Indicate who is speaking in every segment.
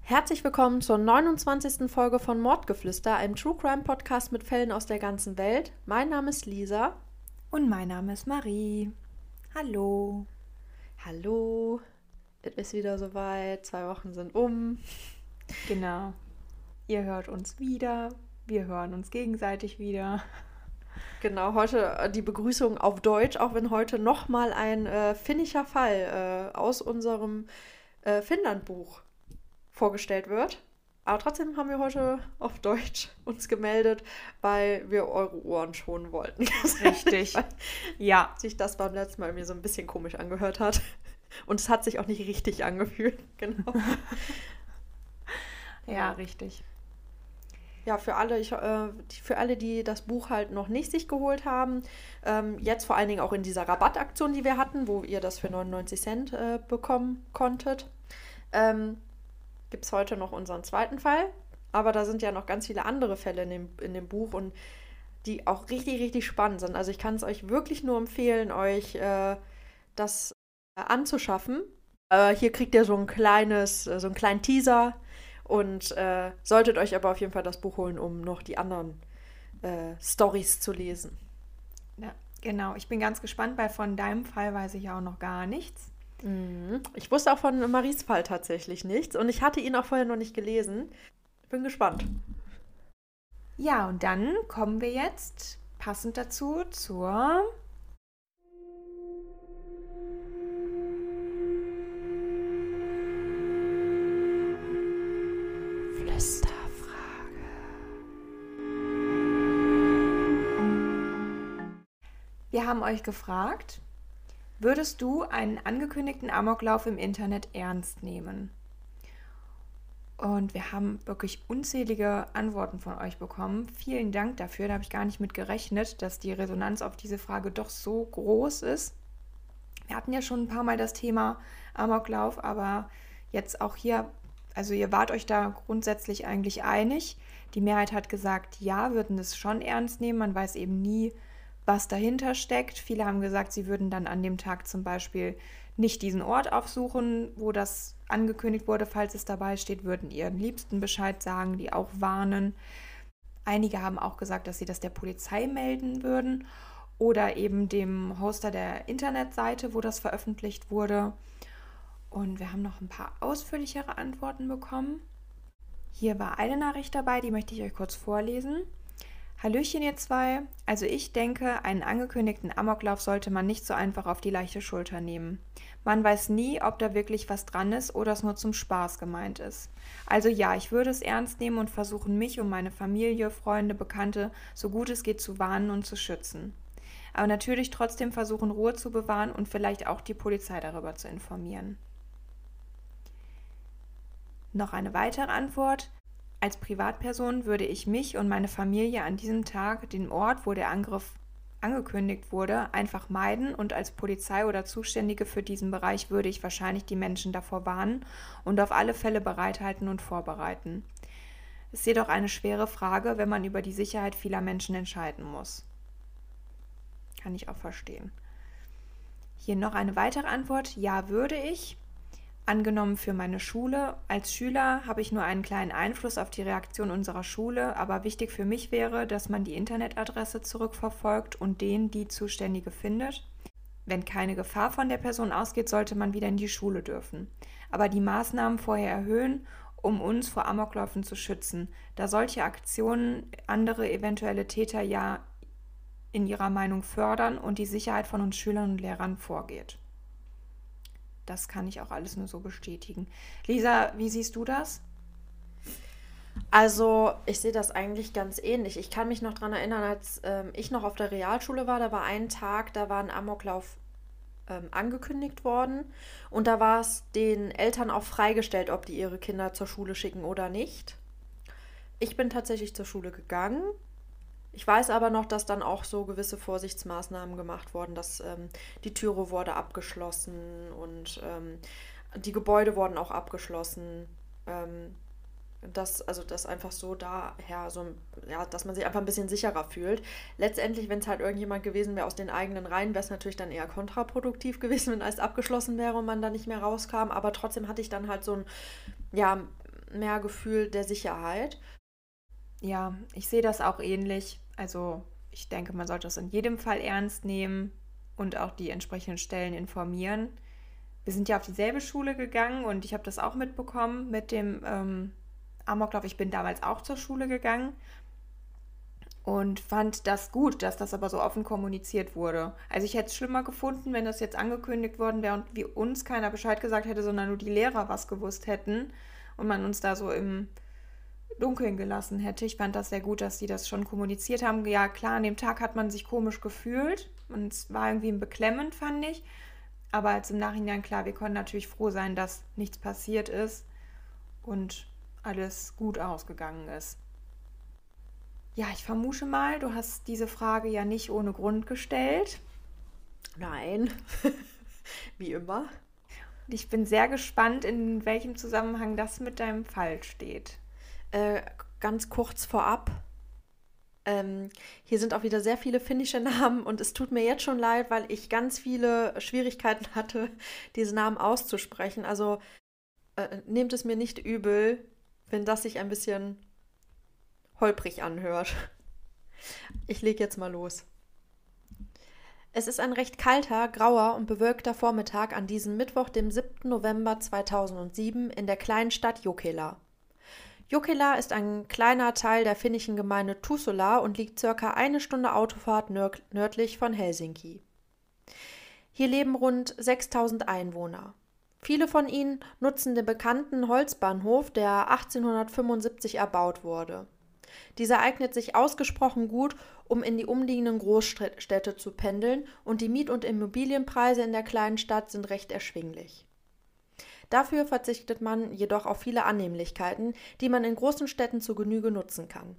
Speaker 1: Herzlich willkommen zur 29. Folge von Mordgeflüster, einem True Crime Podcast mit Fällen aus der ganzen Welt. Mein Name ist Lisa.
Speaker 2: Und mein Name ist Marie. Hallo.
Speaker 1: Hallo. Es ist wieder soweit. Zwei Wochen sind um.
Speaker 2: Genau. Ihr hört uns wieder. Wir hören uns gegenseitig wieder.
Speaker 1: Genau, heute äh, die Begrüßung auf Deutsch, auch wenn heute nochmal ein äh, finnischer Fall äh, aus unserem äh, Finnlandbuch vorgestellt wird. Aber trotzdem haben wir heute auf Deutsch uns gemeldet, weil wir eure Ohren schonen wollten.
Speaker 2: Richtig.
Speaker 1: ja. Sich das beim letzten Mal irgendwie so ein bisschen komisch angehört hat. Und es hat sich auch nicht richtig angefühlt. Genau.
Speaker 2: ja, richtig.
Speaker 1: Ja, für alle, ich, äh, für alle, die das Buch halt noch nicht sich geholt haben, ähm, jetzt vor allen Dingen auch in dieser Rabattaktion, die wir hatten, wo ihr das für 99 Cent äh, bekommen konntet, ähm, gibt es heute noch unseren zweiten Fall. Aber da sind ja noch ganz viele andere Fälle in dem, in dem Buch und die auch richtig, richtig spannend sind. Also ich kann es euch wirklich nur empfehlen, euch äh, das äh, anzuschaffen. Äh, hier kriegt ihr so ein kleines, äh, so einen kleinen Teaser und äh, solltet euch aber auf jeden Fall das Buch holen, um noch die anderen äh, Stories zu lesen.
Speaker 2: Ja, genau. Ich bin ganz gespannt, weil von deinem Fall weiß ich ja auch noch gar nichts.
Speaker 1: Mhm. Ich wusste auch von Maries Fall tatsächlich nichts und ich hatte ihn auch vorher noch nicht gelesen. Bin gespannt.
Speaker 2: Ja, und dann kommen wir jetzt passend dazu zur Wir haben euch gefragt, würdest du einen angekündigten Amoklauf im Internet ernst nehmen? Und wir haben wirklich unzählige Antworten von euch bekommen. Vielen Dank dafür. Da habe ich gar nicht mit gerechnet, dass die Resonanz auf diese Frage doch so groß ist. Wir hatten ja schon ein paar Mal das Thema Amoklauf, aber jetzt auch hier, also ihr wart euch da grundsätzlich eigentlich einig. Die Mehrheit hat gesagt, ja, würden es schon ernst nehmen. Man weiß eben nie, was dahinter steckt. Viele haben gesagt, sie würden dann an dem Tag zum Beispiel nicht diesen Ort aufsuchen, wo das angekündigt wurde, falls es dabei steht, würden ihren Liebsten Bescheid sagen, die auch warnen. Einige haben auch gesagt, dass sie das der Polizei melden würden oder eben dem Hoster der Internetseite, wo das veröffentlicht wurde. Und wir haben noch ein paar ausführlichere Antworten bekommen. Hier war eine Nachricht dabei, die möchte ich euch kurz vorlesen. Hallöchen, ihr zwei. Also ich denke, einen angekündigten Amoklauf sollte man nicht so einfach auf die leichte Schulter nehmen. Man weiß nie, ob da wirklich was dran ist oder es nur zum Spaß gemeint ist. Also ja, ich würde es ernst nehmen und versuchen, mich und meine Familie, Freunde, Bekannte so gut es geht zu warnen und zu schützen. Aber natürlich trotzdem versuchen, Ruhe zu bewahren und vielleicht auch die Polizei darüber zu informieren. Noch eine weitere Antwort. Als Privatperson würde ich mich und meine Familie an diesem Tag den Ort, wo der Angriff angekündigt wurde, einfach meiden und als Polizei oder Zuständige für diesen Bereich würde ich wahrscheinlich die Menschen davor warnen und auf alle Fälle bereithalten und vorbereiten. Ist jedoch eine schwere Frage, wenn man über die Sicherheit vieler Menschen entscheiden muss. Kann ich auch verstehen. Hier noch eine weitere Antwort. Ja, würde ich. Angenommen für meine Schule. Als Schüler habe ich nur einen kleinen Einfluss auf die Reaktion unserer Schule, aber wichtig für mich wäre, dass man die Internetadresse zurückverfolgt und den, die Zuständige findet. Wenn keine Gefahr von der Person ausgeht, sollte man wieder in die Schule dürfen. Aber die Maßnahmen vorher erhöhen um uns vor Amokläufen zu schützen, da solche Aktionen andere eventuelle Täter ja in ihrer Meinung fördern und die Sicherheit von uns Schülern und Lehrern vorgeht. Das kann ich auch alles nur so bestätigen. Lisa, wie siehst du das?
Speaker 1: Also, ich sehe das eigentlich ganz ähnlich. Ich kann mich noch daran erinnern, als ähm, ich noch auf der Realschule war, da war ein Tag, da war ein Amoklauf ähm, angekündigt worden. Und da war es den Eltern auch freigestellt, ob die ihre Kinder zur Schule schicken oder nicht. Ich bin tatsächlich zur Schule gegangen. Ich weiß aber noch, dass dann auch so gewisse Vorsichtsmaßnahmen gemacht wurden, dass ähm, die Türe wurde abgeschlossen und ähm, die Gebäude wurden auch abgeschlossen. Ähm, dass, also das einfach so daher, so, ja, dass man sich einfach ein bisschen sicherer fühlt. Letztendlich, wenn es halt irgendjemand gewesen wäre aus den eigenen Reihen, wäre es natürlich dann eher kontraproduktiv gewesen, wenn alles abgeschlossen wäre und man da nicht mehr rauskam. Aber trotzdem hatte ich dann halt so ein, ja, mehr Gefühl der Sicherheit.
Speaker 2: Ja, ich sehe das auch ähnlich. Also ich denke, man sollte das in jedem Fall ernst nehmen und auch die entsprechenden Stellen informieren. Wir sind ja auf dieselbe Schule gegangen und ich habe das auch mitbekommen mit dem ähm, Amoklauf. Ich bin damals auch zur Schule gegangen und fand das gut, dass das aber so offen kommuniziert wurde. Also ich hätte es schlimmer gefunden, wenn das jetzt angekündigt worden wäre und wie uns keiner Bescheid gesagt hätte, sondern nur die Lehrer was gewusst hätten und man uns da so im Dunkeln gelassen hätte. Ich fand das sehr gut, dass sie das schon kommuniziert haben. Ja, klar, an dem Tag hat man sich komisch gefühlt und es war irgendwie beklemmend, fand ich. Aber als im Nachhinein klar, wir konnten natürlich froh sein, dass nichts passiert ist und alles gut ausgegangen ist. Ja, ich vermute mal, du hast diese Frage ja nicht ohne Grund gestellt.
Speaker 1: Nein, wie immer.
Speaker 2: Ich bin sehr gespannt, in welchem Zusammenhang das mit deinem Fall steht.
Speaker 1: Äh, ganz kurz vorab. Ähm, hier sind auch wieder sehr viele finnische Namen und es tut mir jetzt schon leid, weil ich ganz viele Schwierigkeiten hatte, diese Namen auszusprechen. Also äh, nehmt es mir nicht übel, wenn das sich ein bisschen holprig anhört. Ich lege jetzt mal los. Es ist ein recht kalter, grauer und bewölkter Vormittag an diesem Mittwoch, dem 7. November 2007 in der kleinen Stadt Jokela. Jokela ist ein kleiner Teil der finnischen Gemeinde Tuusula und liegt circa eine Stunde Autofahrt nördlich von Helsinki. Hier leben rund 6000 Einwohner. Viele von ihnen nutzen den bekannten Holzbahnhof, der 1875 erbaut wurde. Dieser eignet sich ausgesprochen gut, um in die umliegenden Großstädte zu pendeln, und die Miet- und Immobilienpreise in der kleinen Stadt sind recht erschwinglich. Dafür verzichtet man jedoch auf viele Annehmlichkeiten, die man in großen Städten zu Genüge nutzen kann.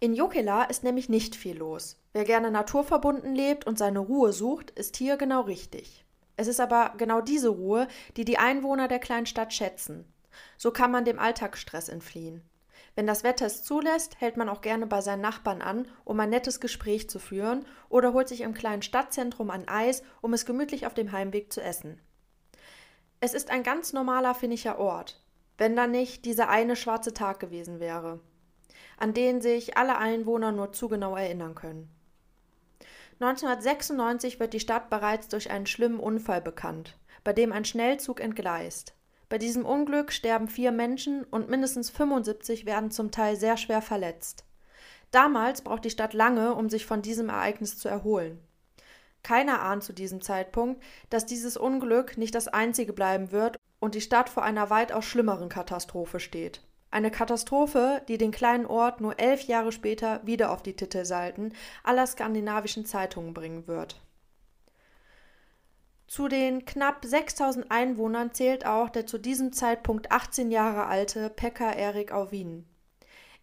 Speaker 1: In Jokela ist nämlich nicht viel los. Wer gerne naturverbunden lebt und seine Ruhe sucht, ist hier genau richtig. Es ist aber genau diese Ruhe, die die Einwohner der kleinen Stadt schätzen. So kann man dem Alltagsstress entfliehen. Wenn das Wetter es zulässt, hält man auch gerne bei seinen Nachbarn an, um ein nettes Gespräch zu führen, oder holt sich im kleinen Stadtzentrum ein Eis, um es gemütlich auf dem Heimweg zu essen. Es ist ein ganz normaler finnischer Ort, wenn da nicht dieser eine schwarze Tag gewesen wäre, an den sich alle Einwohner nur zu genau erinnern können. 1996 wird die Stadt bereits durch einen schlimmen Unfall bekannt, bei dem ein Schnellzug entgleist. Bei diesem Unglück sterben vier Menschen und mindestens 75 werden zum Teil sehr schwer verletzt. Damals braucht die Stadt lange, um sich von diesem Ereignis zu erholen. Keiner ahnt zu diesem Zeitpunkt, dass dieses Unglück nicht das einzige bleiben wird und die Stadt vor einer weitaus schlimmeren Katastrophe steht. Eine Katastrophe, die den kleinen Ort nur elf Jahre später wieder auf die Titelseiten aller skandinavischen Zeitungen bringen wird. Zu den knapp 6000 Einwohnern zählt auch der zu diesem Zeitpunkt 18 Jahre alte Pekka Erik Auvin.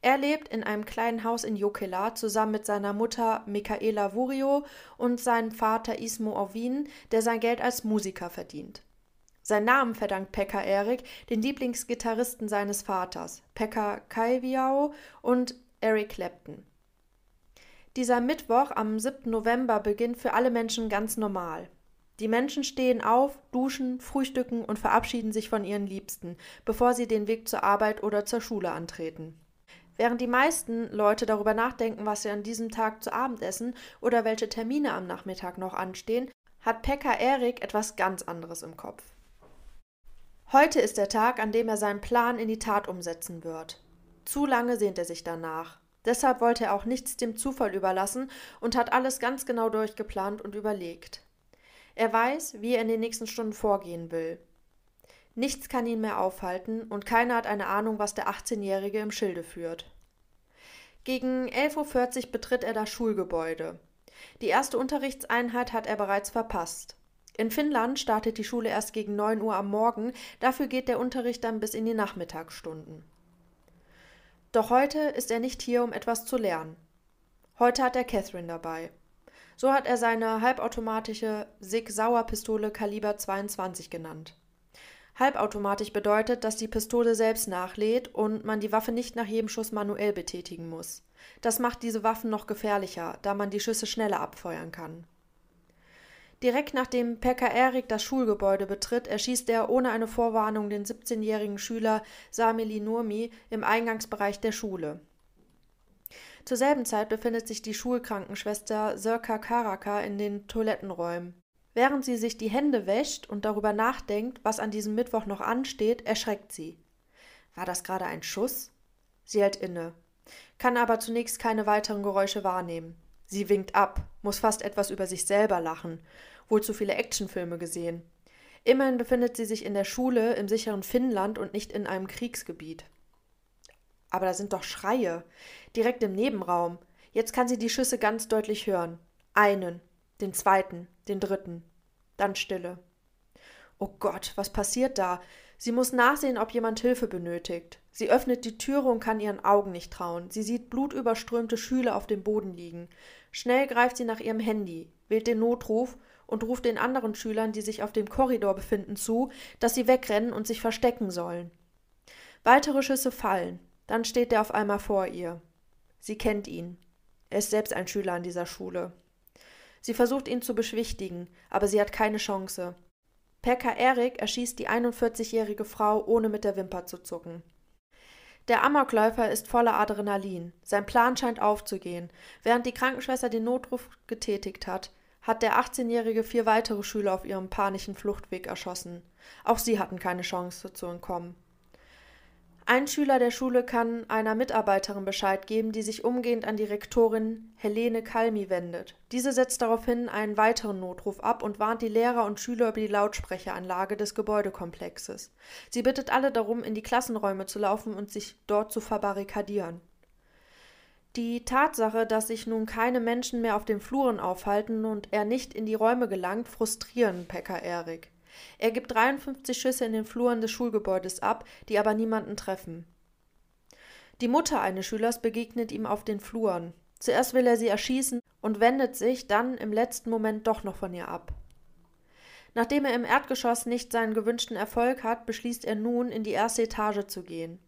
Speaker 1: Er lebt in einem kleinen Haus in Jokela zusammen mit seiner Mutter Michaela Vurio und seinem Vater Ismo Ovin, der sein Geld als Musiker verdient. Sein Namen verdankt Pekka Erik den Lieblingsgitarristen seines Vaters, Pekka Kaiviao und Eric Clapton. Dieser Mittwoch am 7. November beginnt für alle Menschen ganz normal. Die Menschen stehen auf, duschen, frühstücken und verabschieden sich von ihren Liebsten, bevor sie den Weg zur Arbeit oder zur Schule antreten. Während die meisten Leute darüber nachdenken, was sie an diesem Tag zu Abend essen oder welche Termine am Nachmittag noch anstehen, hat Pekka Erik etwas ganz anderes im Kopf. Heute ist der Tag, an dem er seinen Plan in die Tat umsetzen wird. Zu lange sehnt er sich danach. Deshalb wollte er auch nichts dem Zufall überlassen und hat alles ganz genau durchgeplant und überlegt. Er weiß, wie er in den nächsten Stunden vorgehen will. Nichts kann ihn mehr aufhalten und keiner hat eine Ahnung, was der 18-Jährige im Schilde führt. Gegen 11.40 Uhr betritt er das Schulgebäude. Die erste Unterrichtseinheit hat er bereits verpasst. In Finnland startet die Schule erst gegen 9 Uhr am Morgen, dafür geht der Unterricht dann bis in die Nachmittagsstunden. Doch heute ist er nicht hier, um etwas zu lernen. Heute hat er Catherine dabei. So hat er seine halbautomatische Sig-Sauer-Pistole Kaliber 22 genannt. Halbautomatisch bedeutet, dass die Pistole selbst nachlädt und man die Waffe nicht nach jedem Schuss manuell betätigen muss. Das macht diese Waffen noch gefährlicher, da man die Schüsse schneller abfeuern kann. Direkt nachdem Pekka Erik das Schulgebäude betritt, erschießt er ohne eine Vorwarnung den 17-jährigen Schüler Samili Nurmi im Eingangsbereich der Schule. Zur selben Zeit befindet sich die Schulkrankenschwester Sirka Karaka in den Toilettenräumen. Während sie sich die Hände wäscht und darüber nachdenkt, was an diesem Mittwoch noch ansteht, erschreckt sie. War das gerade ein Schuss? Sie hält inne, kann aber zunächst keine weiteren Geräusche wahrnehmen. Sie winkt ab, muss fast etwas über sich selber lachen wohl zu viele Actionfilme gesehen. Immerhin befindet sie sich in der Schule im sicheren Finnland und nicht in einem Kriegsgebiet. Aber da sind doch Schreie. Direkt im Nebenraum. Jetzt kann sie die Schüsse ganz deutlich hören. Einen, den zweiten, den dritten. Dann Stille. Oh Gott, was passiert da? Sie muss nachsehen, ob jemand Hilfe benötigt. Sie öffnet die Türe und kann ihren Augen nicht trauen. Sie sieht blutüberströmte Schüler auf dem Boden liegen. Schnell greift sie nach ihrem Handy, wählt den Notruf und ruft den anderen Schülern, die sich auf dem Korridor befinden, zu, dass sie wegrennen und sich verstecken sollen. Weitere Schüsse fallen, dann steht er auf einmal vor ihr. Sie kennt ihn. Er ist selbst ein Schüler an dieser Schule. Sie versucht ihn zu beschwichtigen, aber sie hat keine Chance. Pekka Erik erschießt die 41-jährige Frau, ohne mit der Wimper zu zucken. Der Amokläufer ist voller Adrenalin. Sein Plan scheint aufzugehen. Während die Krankenschwester den Notruf getätigt hat, hat der 18-Jährige vier weitere Schüler auf ihrem panischen Fluchtweg erschossen. Auch sie hatten keine Chance zu entkommen. Ein Schüler der Schule kann einer Mitarbeiterin Bescheid geben, die sich umgehend an die Rektorin Helene Kalmi wendet. Diese setzt daraufhin einen weiteren Notruf ab und warnt die Lehrer und Schüler über die Lautsprecheranlage des Gebäudekomplexes. Sie bittet alle darum, in die Klassenräume zu laufen und sich dort zu verbarrikadieren. Die Tatsache, dass sich nun keine Menschen mehr auf den Fluren aufhalten und er nicht in die Räume gelangt, frustrieren Pekka Erik. Er gibt 53 Schüsse in den Fluren des Schulgebäudes ab, die aber niemanden treffen. Die Mutter eines Schülers begegnet ihm auf den Fluren. Zuerst will er sie erschießen und wendet sich dann im letzten Moment doch noch von ihr ab. Nachdem er im Erdgeschoss nicht seinen gewünschten Erfolg hat, beschließt er nun, in die erste Etage zu gehen.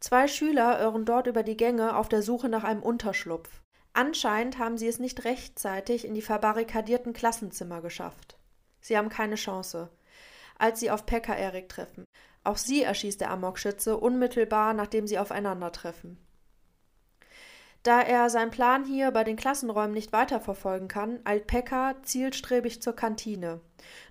Speaker 1: Zwei Schüler irren dort über die Gänge auf der Suche nach einem Unterschlupf. Anscheinend haben sie es nicht rechtzeitig in die verbarrikadierten Klassenzimmer geschafft. Sie haben keine Chance. Als sie auf Pekka Erik treffen. Auch sie erschießt der Amokschütze unmittelbar, nachdem sie aufeinandertreffen. Da er seinen Plan hier bei den Klassenräumen nicht weiterverfolgen kann, eilt Pekka zielstrebig zur Kantine.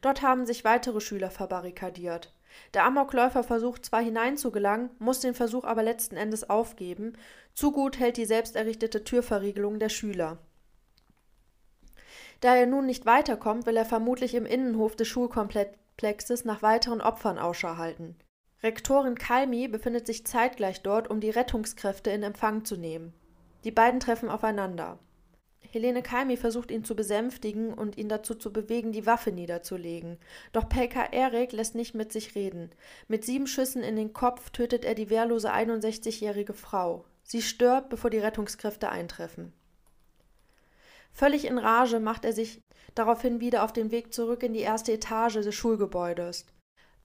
Speaker 1: Dort haben sich weitere Schüler verbarrikadiert. Der Amokläufer versucht zwar hineinzugelangen, muss den Versuch aber letzten Endes aufgeben. Zu gut hält die selbst errichtete Türverriegelung der Schüler. Da er nun nicht weiterkommt, will er vermutlich im Innenhof des Schulkomplexes nach weiteren Opfern Ausschau halten. Rektorin Kalmi befindet sich zeitgleich dort, um die Rettungskräfte in Empfang zu nehmen. Die beiden treffen aufeinander. Helene Kalmi versucht ihn zu besänftigen und ihn dazu zu bewegen, die Waffe niederzulegen. Doch Pekka Erik lässt nicht mit sich reden. Mit sieben Schüssen in den Kopf tötet er die wehrlose 61-jährige Frau. Sie stirbt, bevor die Rettungskräfte eintreffen. Völlig in Rage macht er sich daraufhin wieder auf den Weg zurück in die erste Etage des Schulgebäudes.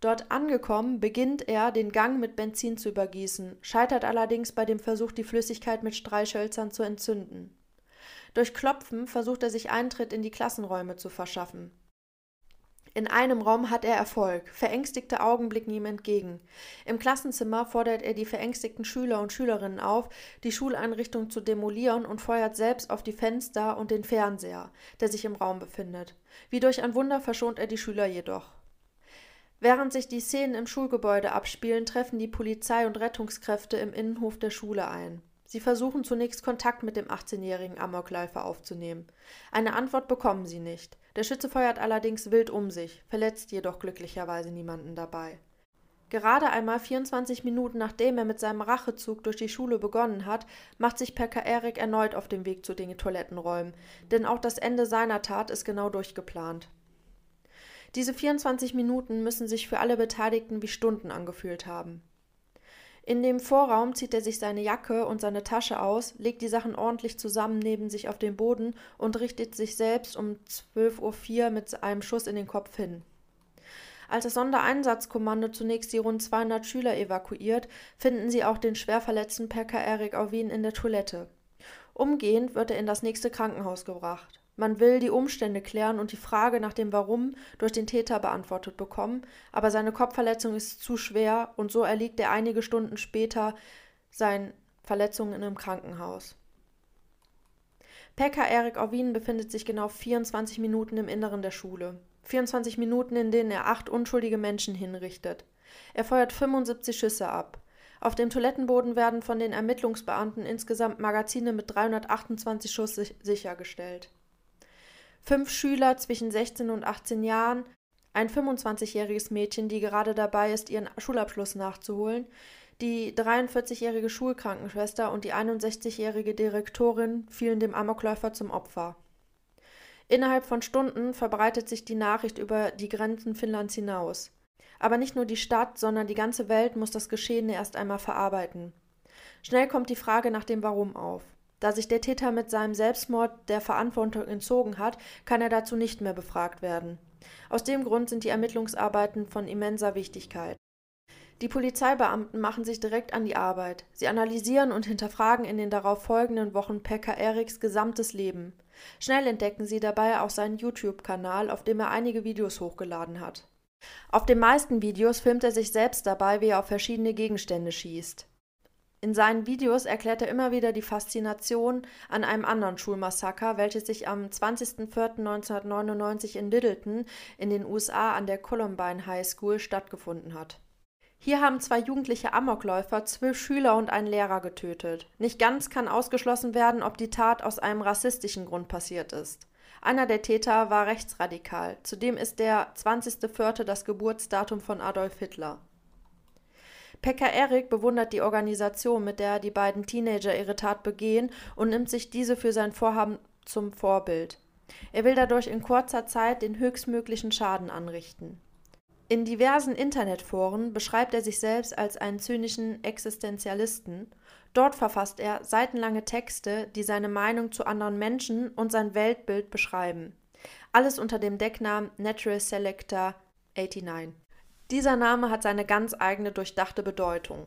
Speaker 1: Dort angekommen, beginnt er, den Gang mit Benzin zu übergießen, scheitert allerdings bei dem Versuch, die Flüssigkeit mit Streichhölzern zu entzünden. Durch Klopfen versucht er sich Eintritt in die Klassenräume zu verschaffen. In einem Raum hat er Erfolg. Verängstigte Augen blicken ihm entgegen. Im Klassenzimmer fordert er die verängstigten Schüler und Schülerinnen auf, die Schuleinrichtung zu demolieren und feuert selbst auf die Fenster und den Fernseher, der sich im Raum befindet. Wie durch ein Wunder verschont er die Schüler jedoch. Während sich die Szenen im Schulgebäude abspielen, treffen die Polizei und Rettungskräfte im Innenhof der Schule ein. Sie versuchen zunächst Kontakt mit dem 18-jährigen Amokläufer aufzunehmen. Eine Antwort bekommen sie nicht. Der Schütze feuert allerdings wild um sich, verletzt jedoch glücklicherweise niemanden dabei. Gerade einmal 24 Minuten nachdem er mit seinem Rachezug durch die Schule begonnen hat, macht sich Pekka Erik erneut auf den Weg zu den Toilettenräumen, denn auch das Ende seiner Tat ist genau durchgeplant. Diese 24 Minuten müssen sich für alle Beteiligten wie Stunden angefühlt haben. In dem Vorraum zieht er sich seine Jacke und seine Tasche aus, legt die Sachen ordentlich zusammen neben sich auf den Boden und richtet sich selbst um 12.04 Uhr mit einem Schuss in den Kopf hin. Als das Sondereinsatzkommando zunächst die rund 200 Schüler evakuiert, finden sie auch den schwer verletzten Pekka Erik Auvin in der Toilette. Umgehend wird er in das nächste Krankenhaus gebracht. Man will die Umstände klären und die Frage nach dem Warum durch den Täter beantwortet bekommen, aber seine Kopfverletzung ist zu schwer und so erliegt er einige Stunden später seinen Verletzungen im Krankenhaus. Pekka Erik Orwin befindet sich genau 24 Minuten im Inneren der Schule. 24 Minuten, in denen er acht unschuldige Menschen hinrichtet. Er feuert 75 Schüsse ab. Auf dem Toilettenboden werden von den Ermittlungsbeamten insgesamt Magazine mit 328 Schuss sichergestellt fünf Schüler zwischen 16 und 18 Jahren, ein 25-jähriges Mädchen, die gerade dabei ist, ihren Schulabschluss nachzuholen, die 43-jährige Schulkrankenschwester und die 61-jährige Direktorin fielen dem Amokläufer zum Opfer. Innerhalb von Stunden verbreitet sich die Nachricht über die Grenzen Finnlands hinaus. Aber nicht nur die Stadt, sondern die ganze Welt muss das Geschehene erst einmal verarbeiten. Schnell kommt die Frage nach dem Warum auf. Da sich der Täter mit seinem Selbstmord der Verantwortung entzogen hat, kann er dazu nicht mehr befragt werden. Aus dem Grund sind die Ermittlungsarbeiten von immenser Wichtigkeit. Die Polizeibeamten machen sich direkt an die Arbeit. Sie analysieren und hinterfragen in den darauf folgenden Wochen Pekka Eriks gesamtes Leben. Schnell entdecken sie dabei auch seinen YouTube-Kanal, auf dem er einige Videos hochgeladen hat. Auf den meisten Videos filmt er sich selbst dabei, wie er auf verschiedene Gegenstände schießt. In seinen Videos erklärt er immer wieder die Faszination an einem anderen Schulmassaker, welches sich am 20.04.1999 in Littleton in den USA an der Columbine High School stattgefunden hat. Hier haben zwei jugendliche Amokläufer zwölf Schüler und einen Lehrer getötet. Nicht ganz kann ausgeschlossen werden, ob die Tat aus einem rassistischen Grund passiert ist. Einer der Täter war rechtsradikal. Zudem ist der 20.04. das Geburtsdatum von Adolf Hitler. Pekka Erik bewundert die Organisation, mit der die beiden Teenager ihre Tat begehen und nimmt sich diese für sein Vorhaben zum Vorbild. Er will dadurch in kurzer Zeit den höchstmöglichen Schaden anrichten. In diversen Internetforen beschreibt er sich selbst als einen zynischen Existenzialisten. Dort verfasst er seitenlange Texte, die seine Meinung zu anderen Menschen und sein Weltbild beschreiben. Alles unter dem Decknamen Natural Selector 89. Dieser Name hat seine ganz eigene durchdachte Bedeutung.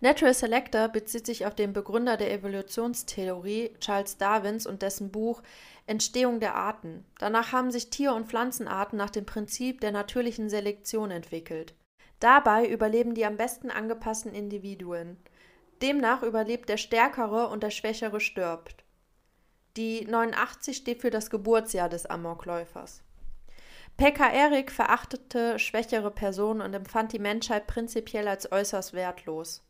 Speaker 1: Natural Selector bezieht sich auf den Begründer der Evolutionstheorie Charles Darwins und dessen Buch Entstehung der Arten. Danach haben sich Tier- und Pflanzenarten nach dem Prinzip der natürlichen Selektion entwickelt. Dabei überleben die am besten angepassten Individuen. Demnach überlebt der Stärkere und der Schwächere stirbt. Die 89 steht für das Geburtsjahr des Amokläufers. Pekka Erik verachtete schwächere Personen und empfand die Menschheit prinzipiell als äußerst wertlos.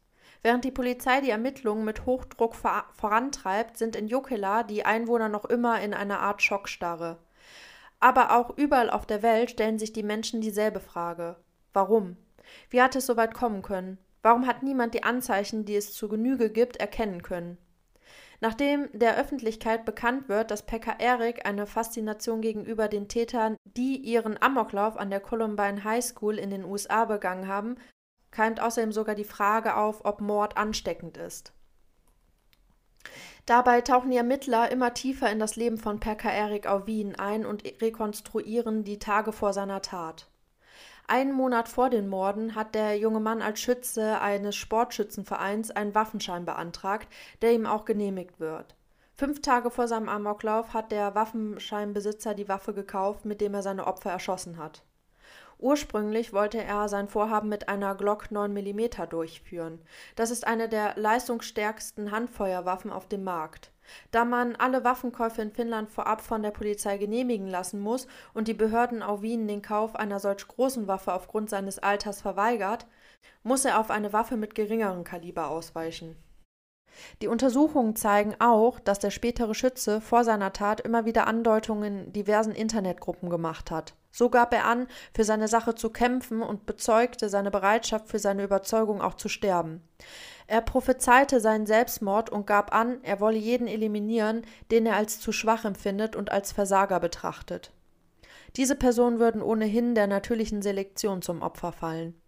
Speaker 1: Während die Polizei die Ermittlungen mit Hochdruck vor vorantreibt, sind in Jokela die Einwohner noch immer in einer Art Schockstarre. Aber auch überall auf der Welt stellen sich die Menschen dieselbe Frage. Warum? Wie hat es so weit kommen können? Warum hat niemand die Anzeichen, die es zu Genüge gibt, erkennen können? Nachdem der Öffentlichkeit bekannt wird, dass Pekka Erik eine Faszination gegenüber den Tätern, die ihren Amoklauf an der Columbine High School in den USA begangen haben, keimt außerdem sogar die Frage auf, ob Mord ansteckend ist. Dabei tauchen die Ermittler immer tiefer in das Leben von Pekka Erik Wien ein und rekonstruieren die Tage vor seiner Tat. Einen Monat vor den Morden hat der junge Mann als Schütze eines Sportschützenvereins einen Waffenschein beantragt, der ihm auch genehmigt wird. Fünf Tage vor seinem Amoklauf hat der Waffenscheinbesitzer die Waffe gekauft, mit dem er seine Opfer erschossen hat. Ursprünglich wollte er sein Vorhaben mit einer Glock 9 mm durchführen. Das ist eine der leistungsstärksten Handfeuerwaffen auf dem Markt. Da man alle Waffenkäufe in Finnland vorab von der Polizei genehmigen lassen muss und die Behörden auf Wien den Kauf einer solch großen Waffe aufgrund seines Alters verweigert, muss er auf eine Waffe mit geringerem Kaliber ausweichen. Die Untersuchungen zeigen auch, dass der spätere Schütze vor seiner Tat immer wieder Andeutungen in diversen Internetgruppen gemacht hat. So gab er an, für seine Sache zu kämpfen und bezeugte seine Bereitschaft, für seine Überzeugung auch zu sterben. Er prophezeite seinen Selbstmord und gab an, er wolle jeden eliminieren, den er als zu schwach empfindet und als Versager betrachtet. Diese Personen würden ohnehin der natürlichen Selektion zum Opfer fallen.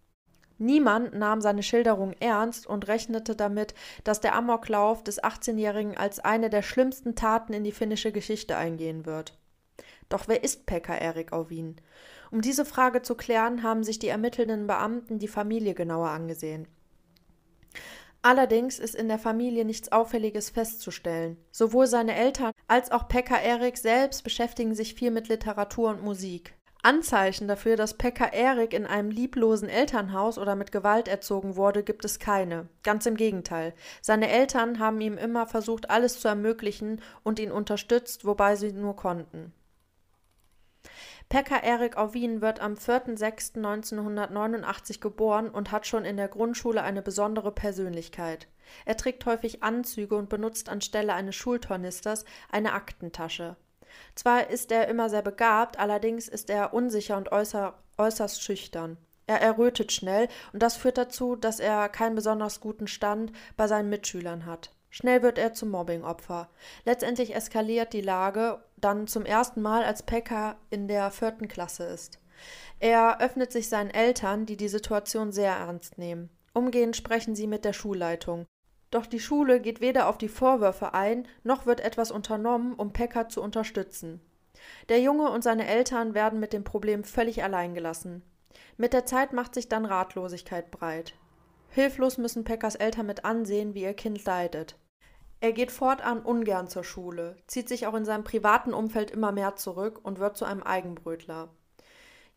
Speaker 1: Niemand nahm seine Schilderung ernst und rechnete damit, dass der Amoklauf des 18-Jährigen als eine der schlimmsten Taten in die finnische Geschichte eingehen wird. Doch wer ist Pekka Erik Auvin? Um diese Frage zu klären, haben sich die ermittelnden Beamten die Familie genauer angesehen. Allerdings ist in der Familie nichts Auffälliges festzustellen. Sowohl seine Eltern als auch Pekka Erik selbst beschäftigen sich viel mit Literatur und Musik. Anzeichen dafür, dass Pekka Erik in einem lieblosen Elternhaus oder mit Gewalt erzogen wurde, gibt es keine. Ganz im Gegenteil. Seine Eltern haben ihm immer versucht, alles zu ermöglichen und ihn unterstützt, wobei sie nur konnten. Pekka Erik Auvin wird am 4.6.1989 geboren und hat schon in der Grundschule eine besondere Persönlichkeit. Er trägt häufig Anzüge und benutzt anstelle eines Schultornisters eine Aktentasche. Zwar ist er immer sehr begabt, allerdings ist er unsicher und äußer, äußerst schüchtern. Er errötet schnell und das führt dazu, dass er keinen besonders guten Stand bei seinen Mitschülern hat. Schnell wird er zum Mobbingopfer. Letztendlich eskaliert die Lage dann zum ersten Mal, als Pekka in der vierten Klasse ist. Er öffnet sich seinen Eltern, die die Situation sehr ernst nehmen. Umgehend sprechen sie mit der Schulleitung. Doch die Schule geht weder auf die Vorwürfe ein, noch wird etwas unternommen, um Pekka zu unterstützen. Der Junge und seine Eltern werden mit dem Problem völlig allein gelassen. Mit der Zeit macht sich dann Ratlosigkeit breit. Hilflos müssen Pekkas Eltern mit ansehen, wie ihr Kind leidet. Er geht fortan ungern zur Schule, zieht sich auch in seinem privaten Umfeld immer mehr zurück und wird zu einem Eigenbrötler.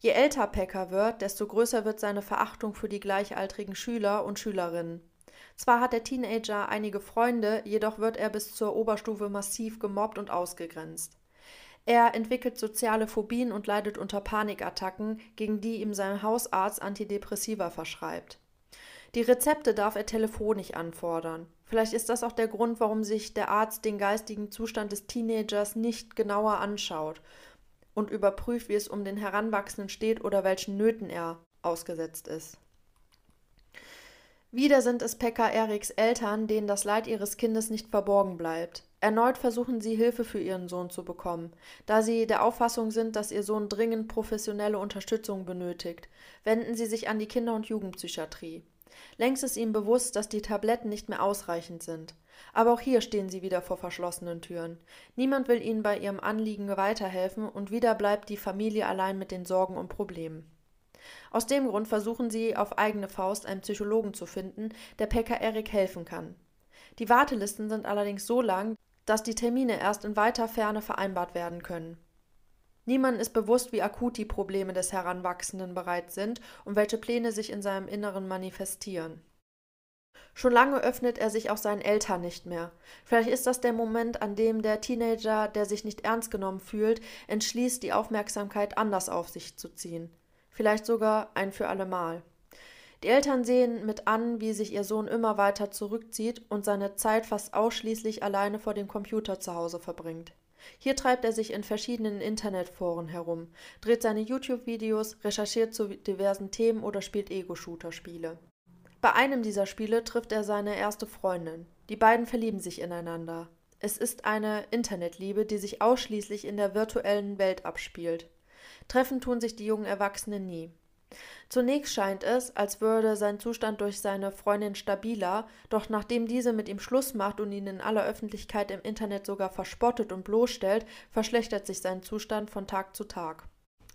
Speaker 1: Je älter Pekka wird, desto größer wird seine Verachtung für die gleichaltrigen Schüler und Schülerinnen. Zwar hat der Teenager einige Freunde, jedoch wird er bis zur Oberstufe massiv gemobbt und ausgegrenzt. Er entwickelt soziale Phobien und leidet unter Panikattacken, gegen die ihm sein Hausarzt Antidepressiva verschreibt. Die Rezepte darf er telefonisch anfordern. Vielleicht ist das auch der Grund, warum sich der Arzt den geistigen Zustand des Teenagers nicht genauer anschaut und überprüft, wie es um den Heranwachsenden steht oder welchen Nöten er ausgesetzt ist. Wieder sind es Pekka Eriks Eltern, denen das Leid ihres Kindes nicht verborgen bleibt. Erneut versuchen sie Hilfe für ihren Sohn zu bekommen, da sie der Auffassung sind, dass ihr Sohn dringend professionelle Unterstützung benötigt. Wenden sie sich an die Kinder- und Jugendpsychiatrie. Längst ist ihm bewusst, dass die Tabletten nicht mehr ausreichend sind. Aber auch hier stehen sie wieder vor verschlossenen Türen. Niemand will ihnen bei ihrem Anliegen weiterhelfen und wieder bleibt die Familie allein mit den Sorgen und Problemen. Aus dem Grund versuchen sie auf eigene Faust einen Psychologen zu finden, der Pekka Erik helfen kann. Die Wartelisten sind allerdings so lang, dass die Termine erst in weiter Ferne vereinbart werden können. Niemand ist bewusst, wie akut die Probleme des Heranwachsenden bereits sind und welche Pläne sich in seinem Inneren manifestieren. Schon lange öffnet er sich auch seinen Eltern nicht mehr. Vielleicht ist das der Moment, an dem der Teenager, der sich nicht ernst genommen fühlt, entschließt, die Aufmerksamkeit anders auf sich zu ziehen. Vielleicht sogar ein für allemal. Die Eltern sehen mit an, wie sich ihr Sohn immer weiter zurückzieht und seine Zeit fast ausschließlich alleine vor dem Computer zu Hause verbringt. Hier treibt er sich in verschiedenen Internetforen herum, dreht seine YouTube-Videos, recherchiert zu diversen Themen oder spielt Ego-Shooter-Spiele. Bei einem dieser Spiele trifft er seine erste Freundin. Die beiden verlieben sich ineinander. Es ist eine Internetliebe, die sich ausschließlich in der virtuellen Welt abspielt. Treffen tun sich die jungen Erwachsenen nie. Zunächst scheint es, als würde sein Zustand durch seine Freundin stabiler, doch nachdem diese mit ihm Schluss macht und ihn in aller Öffentlichkeit im Internet sogar verspottet und bloßstellt, verschlechtert sich sein Zustand von Tag zu Tag.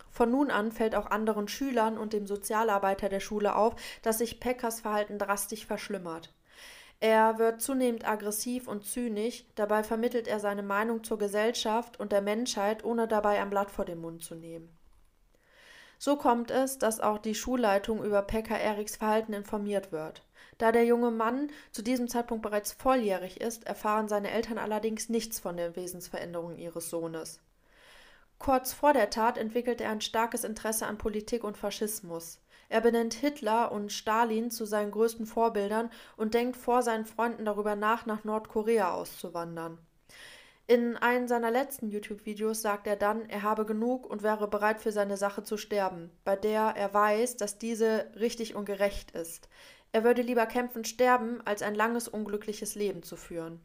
Speaker 1: Von nun an fällt auch anderen Schülern und dem Sozialarbeiter der Schule auf, dass sich Peckers Verhalten drastisch verschlimmert. Er wird zunehmend aggressiv und zynisch, dabei vermittelt er seine Meinung zur Gesellschaft und der Menschheit, ohne dabei ein Blatt vor den Mund zu nehmen. So kommt es, dass auch die Schulleitung über Pekka Eriks Verhalten informiert wird. Da der junge Mann zu diesem Zeitpunkt bereits volljährig ist, erfahren seine Eltern allerdings nichts von den Wesensveränderungen ihres Sohnes. Kurz vor der Tat entwickelt er ein starkes Interesse an Politik und Faschismus. Er benennt Hitler und Stalin zu seinen größten Vorbildern und denkt vor seinen Freunden darüber nach, nach Nordkorea auszuwandern. In einem seiner letzten YouTube-Videos sagt er dann, er habe genug und wäre bereit für seine Sache zu sterben, bei der er weiß, dass diese richtig und gerecht ist. Er würde lieber kämpfen sterben, als ein langes unglückliches Leben zu führen.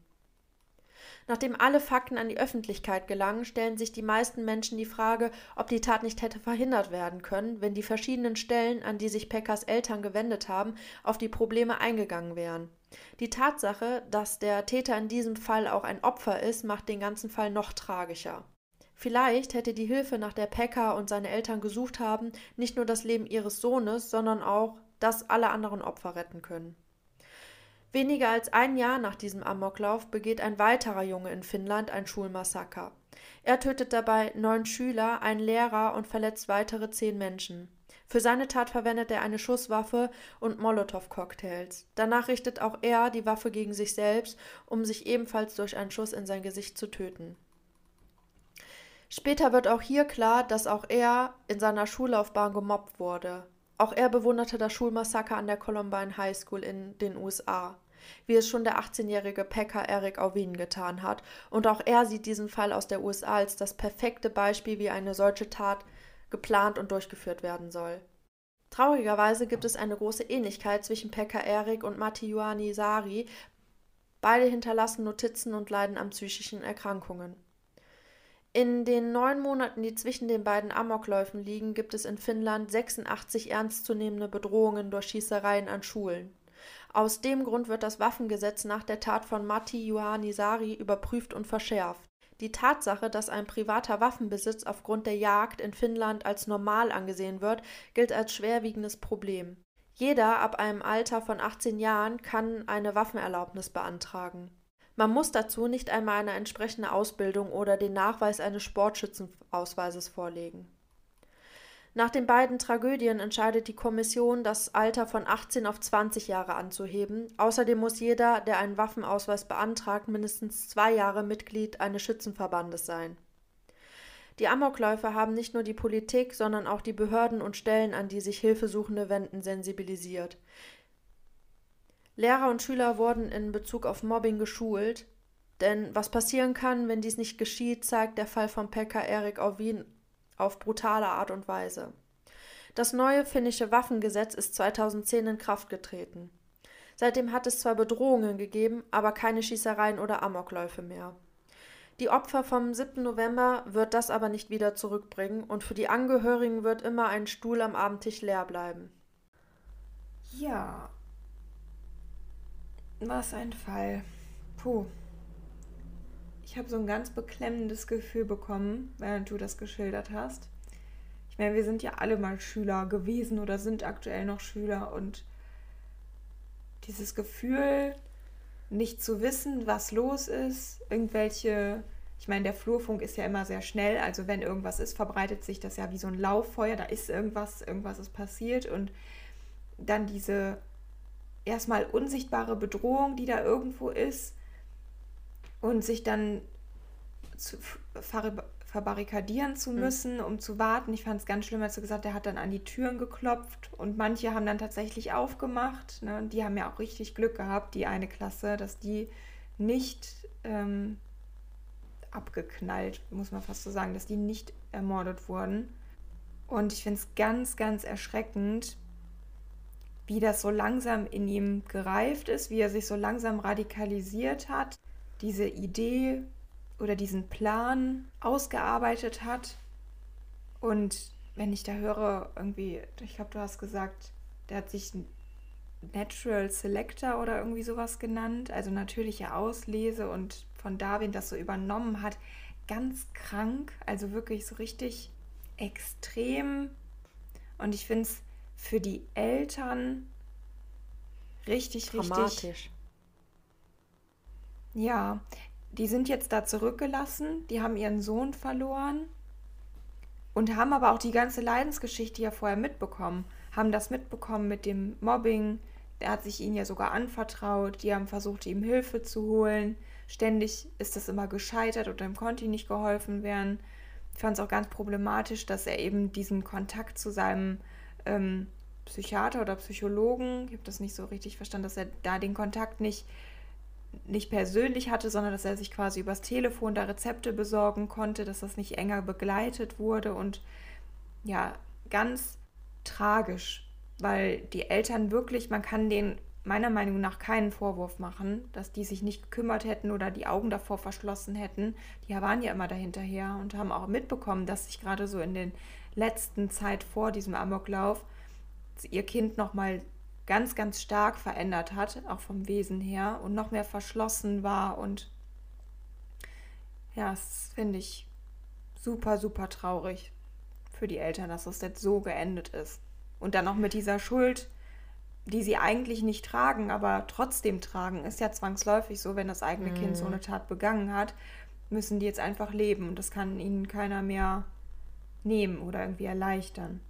Speaker 1: Nachdem alle Fakten an die Öffentlichkeit gelangen, stellen sich die meisten Menschen die Frage, ob die Tat nicht hätte verhindert werden können, wenn die verschiedenen Stellen, an die sich Peckers Eltern gewendet haben, auf die Probleme eingegangen wären. Die Tatsache, dass der Täter in diesem Fall auch ein Opfer ist, macht den ganzen Fall noch tragischer. Vielleicht hätte die Hilfe, nach der Pecker und seine Eltern gesucht haben, nicht nur das Leben ihres Sohnes, sondern auch das aller anderen Opfer retten können. Weniger als ein Jahr nach diesem Amoklauf begeht ein weiterer Junge in Finnland ein Schulmassaker. Er tötet dabei neun Schüler, einen Lehrer und verletzt weitere zehn Menschen. Für seine Tat verwendet er eine Schusswaffe und Molotow-Cocktails. Danach richtet auch er die Waffe gegen sich selbst, um sich ebenfalls durch einen Schuss in sein Gesicht zu töten. Später wird auch hier klar, dass auch er in seiner Schullaufbahn gemobbt wurde. Auch er bewunderte das Schulmassaker an der Columbine High School in den USA, wie es schon der 18-jährige Packer Eric Auvin getan hat, und auch er sieht diesen Fall aus der USA als das perfekte Beispiel, wie eine solche Tat geplant und durchgeführt werden soll. Traurigerweise gibt es eine große Ähnlichkeit zwischen Pekka Erik und Matti Sari. Beide hinterlassen Notizen und leiden an psychischen Erkrankungen. In den neun Monaten, die zwischen den beiden Amokläufen liegen, gibt es in Finnland 86 ernstzunehmende Bedrohungen durch Schießereien an Schulen. Aus dem Grund wird das Waffengesetz nach der Tat von Matti Juhanisari überprüft und verschärft. Die Tatsache, dass ein privater Waffenbesitz aufgrund der Jagd in Finnland als normal angesehen wird, gilt als schwerwiegendes Problem. Jeder ab einem Alter von 18 Jahren kann eine Waffenerlaubnis beantragen. Man muss dazu nicht einmal eine entsprechende Ausbildung oder den Nachweis eines Sportschützenausweises vorlegen. Nach den beiden Tragödien entscheidet die Kommission, das Alter von 18 auf 20 Jahre anzuheben. Außerdem muss jeder, der einen Waffenausweis beantragt, mindestens zwei Jahre Mitglied eines Schützenverbandes sein. Die Amokläufe haben nicht nur die Politik, sondern auch die Behörden und Stellen, an die sich Hilfesuchende wenden, sensibilisiert. Lehrer und Schüler wurden in Bezug auf Mobbing geschult, denn was passieren kann, wenn dies nicht geschieht, zeigt der Fall von Pekka Erik Wien auf brutale Art und Weise. Das neue finnische Waffengesetz ist 2010 in Kraft getreten. Seitdem hat es zwar Bedrohungen gegeben, aber keine Schießereien oder Amokläufe mehr. Die Opfer vom 7. November wird das aber nicht wieder zurückbringen und für die Angehörigen wird immer ein Stuhl am Abendtisch leer bleiben.
Speaker 2: Ja, was ein Fall. Puh. Ich habe so ein ganz beklemmendes Gefühl bekommen, während du das geschildert hast. Ich meine, wir sind ja alle mal Schüler gewesen oder sind aktuell noch Schüler und dieses Gefühl, nicht zu wissen, was los ist, irgendwelche, ich meine, der Flurfunk ist ja immer sehr schnell, also wenn irgendwas ist, verbreitet sich das ja wie so ein Lauffeuer, da ist irgendwas, irgendwas ist passiert und dann diese erstmal unsichtbare Bedrohung, die da irgendwo ist und sich dann zu, verbarrikadieren zu hm. müssen, mhm. um zu warten. Ich fand es ganz schlimm, als du gesagt hast, er hat dann an die Türen geklopft und manche haben dann tatsächlich aufgemacht. Ne? Die haben ja auch richtig Glück gehabt, die eine Klasse, dass die nicht ähm, abgeknallt, muss man fast so sagen, dass die nicht ermordet wurden. Und ich finde es ganz, ganz erschreckend, wie das so langsam in ihm gereift ist, wie er sich so langsam radikalisiert hat, diese Idee oder diesen Plan ausgearbeitet hat. Und wenn ich da höre, irgendwie, ich glaube, du hast gesagt, der hat sich Natural Selector oder irgendwie sowas genannt, also natürliche Auslese und von Darwin das so übernommen hat, ganz krank, also wirklich so richtig extrem. Und ich finde es für die Eltern richtig, Dramatisch. richtig. Ja, die sind jetzt da zurückgelassen, die haben ihren Sohn verloren. Und haben aber auch die ganze Leidensgeschichte ja vorher mitbekommen. Haben das mitbekommen mit dem Mobbing. Der hat sich ihnen ja sogar anvertraut. Die haben versucht, ihm Hilfe zu holen. Ständig ist das immer gescheitert oder ihm konnte ihm nicht geholfen werden. Ich fand es auch ganz problematisch, dass er eben diesen Kontakt zu seinem ähm, Psychiater oder Psychologen, ich habe das nicht so richtig verstanden, dass er da den Kontakt nicht, nicht persönlich hatte, sondern dass er sich quasi übers Telefon da Rezepte besorgen konnte, dass das nicht enger begleitet wurde und ja, ganz tragisch, weil die Eltern wirklich, man kann denen meiner Meinung nach keinen Vorwurf machen, dass die sich nicht gekümmert hätten oder die Augen davor verschlossen hätten. Die waren ja immer dahinterher und haben auch mitbekommen, dass sich gerade so in den letzten Zeit vor diesem Amoklauf ihr Kind noch mal ganz, ganz stark verändert hat, auch vom Wesen her und noch mehr verschlossen war und ja, das finde ich super, super traurig für die Eltern, dass das jetzt so geendet ist. Und dann noch mit dieser Schuld, die sie eigentlich nicht tragen, aber trotzdem tragen. Ist ja zwangsläufig so, wenn das eigene mm. Kind so mhm. eine Tat begangen hat, müssen die jetzt einfach leben und das kann ihnen keiner mehr nehmen oder irgendwie erleichtern.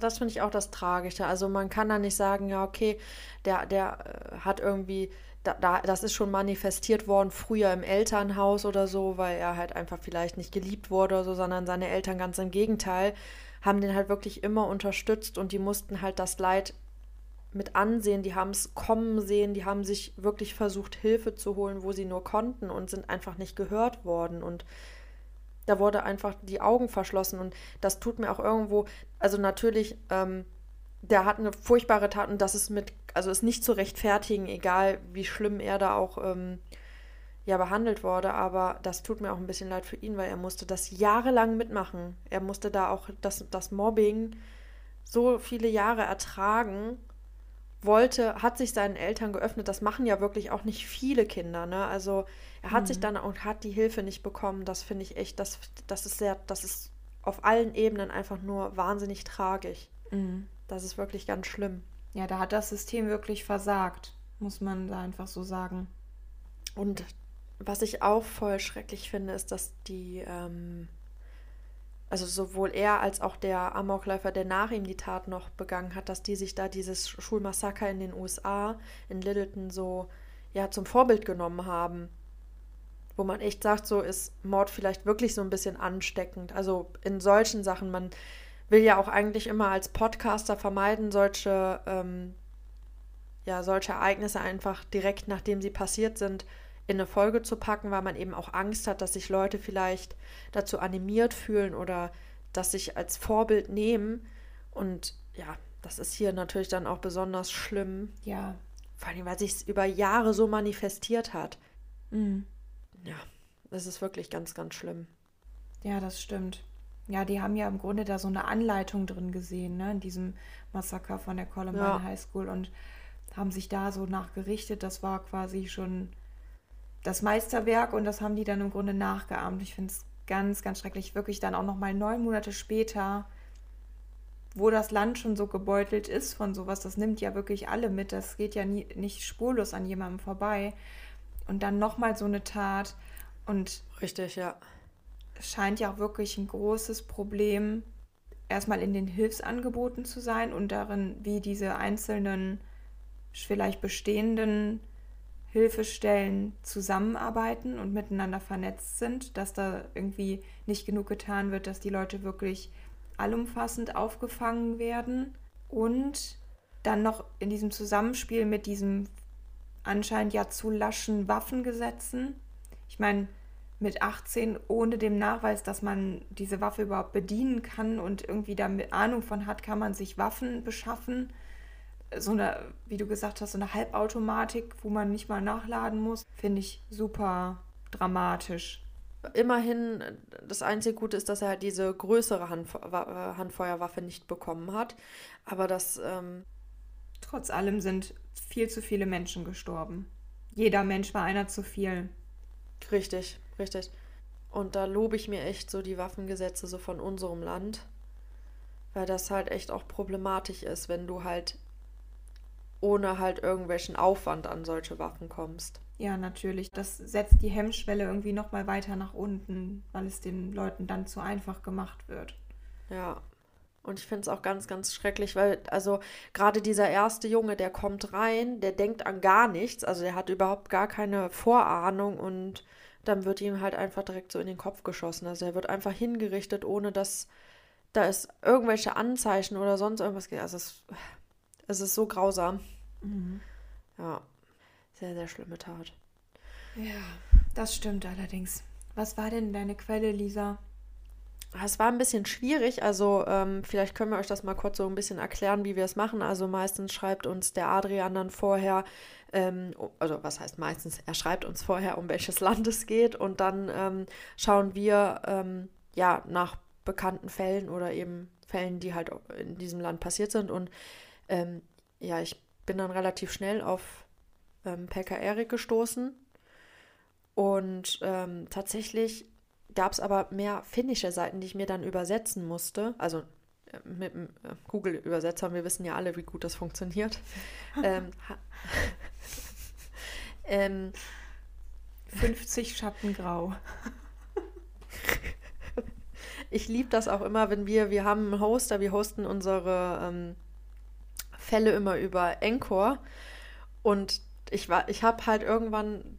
Speaker 1: Das finde ich auch das Tragische. Also man kann da nicht sagen, ja, okay, der, der äh, hat irgendwie, da, da, das ist schon manifestiert worden früher im Elternhaus oder so, weil er halt einfach vielleicht nicht geliebt wurde oder so, sondern seine Eltern ganz im Gegenteil haben den halt wirklich immer unterstützt und die mussten halt das Leid mit ansehen, die haben es kommen sehen, die haben sich wirklich versucht, Hilfe zu holen, wo sie nur konnten und sind einfach nicht gehört worden. Und da wurde einfach die Augen verschlossen. Und das tut mir auch irgendwo, also natürlich, ähm, der hat eine furchtbare Tat und das ist mit, also ist nicht zu rechtfertigen, egal wie schlimm er da auch ähm, ja behandelt wurde, aber das tut mir auch ein bisschen leid für ihn, weil er musste das jahrelang mitmachen. Er musste da auch das, das Mobbing so viele Jahre ertragen, wollte, hat sich seinen Eltern geöffnet. Das machen ja wirklich auch nicht viele Kinder, ne? Also er hat mhm. sich dann und hat die Hilfe nicht bekommen. Das finde ich echt, das, das ist sehr, das ist auf allen Ebenen einfach nur wahnsinnig tragisch. Mhm. Das ist wirklich ganz schlimm.
Speaker 2: Ja, da hat das System wirklich versagt, muss man da einfach so sagen.
Speaker 1: Und was ich auch voll schrecklich finde, ist, dass die, ähm, also sowohl er als auch der Amokläufer, der nach ihm die Tat noch begangen hat, dass die sich da dieses Schulmassaker in den USA, in Littleton, so ja zum Vorbild genommen haben. Wo man echt sagt, so ist Mord vielleicht wirklich so ein bisschen ansteckend. Also in solchen Sachen, man will ja auch eigentlich immer als Podcaster vermeiden, solche, ähm, ja, solche Ereignisse einfach direkt nachdem sie passiert sind, in eine Folge zu packen, weil man eben auch Angst hat, dass sich Leute vielleicht dazu animiert fühlen oder das sich als Vorbild nehmen. Und ja, das ist hier natürlich dann auch besonders schlimm.
Speaker 2: Ja.
Speaker 1: Vor allem, weil sich es über Jahre so manifestiert hat.
Speaker 2: Mhm.
Speaker 1: Ja, das ist wirklich ganz, ganz schlimm.
Speaker 2: Ja, das stimmt. Ja, die haben ja im Grunde da so eine Anleitung drin gesehen, ne, in diesem Massaker von der Columbine ja. High School und haben sich da so nachgerichtet. Das war quasi schon das Meisterwerk und das haben die dann im Grunde nachgeahmt. Ich finde es ganz, ganz schrecklich. Wirklich dann auch noch mal neun Monate später, wo das Land schon so gebeutelt ist von sowas, das nimmt ja wirklich alle mit. Das geht ja nie, nicht spurlos an jemandem vorbei. Und dann noch mal so eine Tat und
Speaker 1: richtig, ja.
Speaker 2: Es scheint ja auch wirklich ein großes Problem erstmal in den Hilfsangeboten zu sein und darin, wie diese einzelnen vielleicht bestehenden Hilfestellen zusammenarbeiten und miteinander vernetzt sind, dass da irgendwie nicht genug getan wird, dass die Leute wirklich allumfassend aufgefangen werden und dann noch in diesem Zusammenspiel mit diesem anscheinend ja zu laschen Waffengesetzen. Ich meine, mit 18 ohne dem Nachweis, dass man diese Waffe überhaupt bedienen kann und irgendwie damit Ahnung von hat, kann man sich Waffen beschaffen so eine, wie du gesagt hast, so eine Halbautomatik, wo man nicht mal nachladen muss, finde ich super dramatisch.
Speaker 1: Immerhin, das einzige Gute ist, dass er halt diese größere Handf äh, Handfeuerwaffe nicht bekommen hat. Aber das. Ähm
Speaker 2: Trotz allem sind viel zu viele Menschen gestorben. Jeder Mensch war einer zu viel.
Speaker 1: Richtig, richtig. Und da lobe ich mir echt so die Waffengesetze so von unserem Land. Weil das halt echt auch problematisch ist, wenn du halt ohne halt irgendwelchen Aufwand an solche Waffen kommst.
Speaker 2: Ja, natürlich. Das setzt die Hemmschwelle irgendwie noch mal weiter nach unten, weil es den Leuten dann zu einfach gemacht wird.
Speaker 1: Ja. Und ich finde es auch ganz, ganz schrecklich, weil, also gerade dieser erste Junge, der kommt rein, der denkt an gar nichts, also der hat überhaupt gar keine Vorahnung und dann wird ihm halt einfach direkt so in den Kopf geschossen. Also er wird einfach hingerichtet, ohne dass da ist irgendwelche Anzeichen oder sonst irgendwas. Also es, es ist so grausam. Ja, sehr, sehr schlimme Tat.
Speaker 2: Ja, das stimmt allerdings. Was war denn deine Quelle, Lisa?
Speaker 1: Es war ein bisschen schwierig, also ähm, vielleicht können wir euch das mal kurz so ein bisschen erklären, wie wir es machen. Also meistens schreibt uns der Adrian dann vorher, ähm, also was heißt meistens, er schreibt uns vorher, um welches Land es geht und dann ähm, schauen wir ähm, ja nach bekannten Fällen oder eben Fällen, die halt in diesem Land passiert sind. Und ähm, ja, ich bin dann relativ schnell auf ähm, Pekka Erik gestoßen und ähm, tatsächlich gab es aber mehr finnische Seiten, die ich mir dann übersetzen musste. Also äh, mit dem äh, Google-Übersetzer, wir wissen ja alle, wie gut das funktioniert. ähm, ähm,
Speaker 2: 50 Schatten grau.
Speaker 1: ich liebe das auch immer, wenn wir, wir haben einen Hoster, wir hosten unsere ähm, Fälle immer über Encore und ich war, ich habe halt irgendwann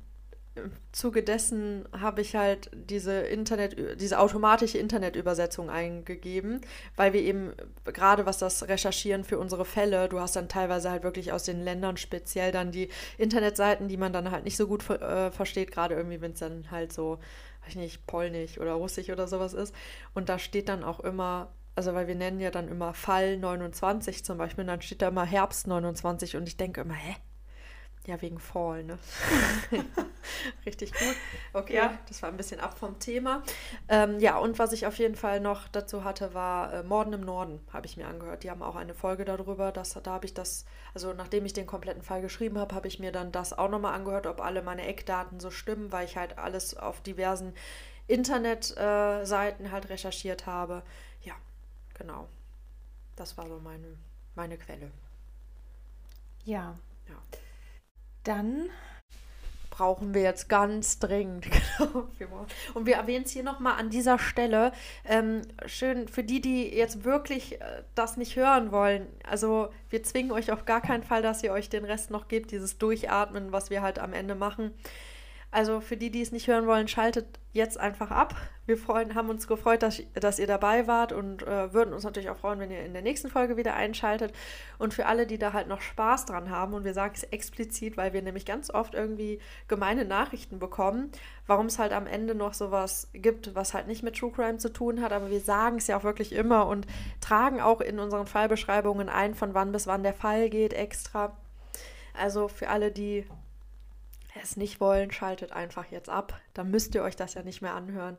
Speaker 1: im Zuge dessen habe ich halt diese Internet, diese automatische Internetübersetzung eingegeben, weil wir eben gerade was das Recherchieren für unsere Fälle, du hast dann teilweise halt wirklich aus den Ländern speziell dann die Internetseiten, die man dann halt nicht so gut äh, versteht, gerade irgendwie, wenn es dann halt so, weiß ich nicht, Polnisch oder Russisch oder sowas ist. Und da steht dann auch immer, also weil wir nennen ja dann immer Fall 29 zum Beispiel, und dann steht da immer Herbst 29 und ich denke immer, hä? Ja, wegen Fall, ne? Richtig gut. Okay,
Speaker 2: Ja.
Speaker 1: das war ein bisschen ab vom Thema. Ähm, ja, und was ich auf jeden Fall noch dazu hatte, war äh, Morden im Norden, habe ich mir angehört. Die haben auch eine Folge darüber. Das, da habe ich das, also nachdem ich den kompletten Fall geschrieben habe, habe ich mir dann das auch nochmal angehört, ob alle meine Eckdaten so stimmen, weil ich halt alles auf diversen Internetseiten halt recherchiert habe. Genau. Das war so meine, meine Quelle.
Speaker 2: Ja.
Speaker 1: Ja.
Speaker 2: Dann
Speaker 1: brauchen wir jetzt ganz dringend. Genau. Und wir erwähnen es hier nochmal an dieser Stelle. Ähm, schön für die, die jetzt wirklich äh, das nicht hören wollen. Also wir zwingen euch auf gar keinen Fall, dass ihr euch den Rest noch gebt, dieses Durchatmen, was wir halt am Ende machen. Also für die, die es nicht hören wollen, schaltet jetzt einfach ab. Wir freuen, haben uns gefreut, dass, dass ihr dabei wart und äh, würden uns natürlich auch freuen, wenn ihr in der nächsten Folge wieder einschaltet. Und für alle, die da halt noch Spaß dran haben, und wir sagen es explizit, weil wir nämlich ganz oft irgendwie gemeine Nachrichten bekommen, warum es halt am Ende noch sowas gibt, was halt nicht mit True Crime zu tun hat, aber wir sagen es ja auch wirklich immer und tragen auch in unseren Fallbeschreibungen ein, von wann bis wann der Fall geht, extra. Also für alle, die es nicht wollen, schaltet einfach jetzt ab. Dann müsst ihr euch das ja nicht mehr anhören.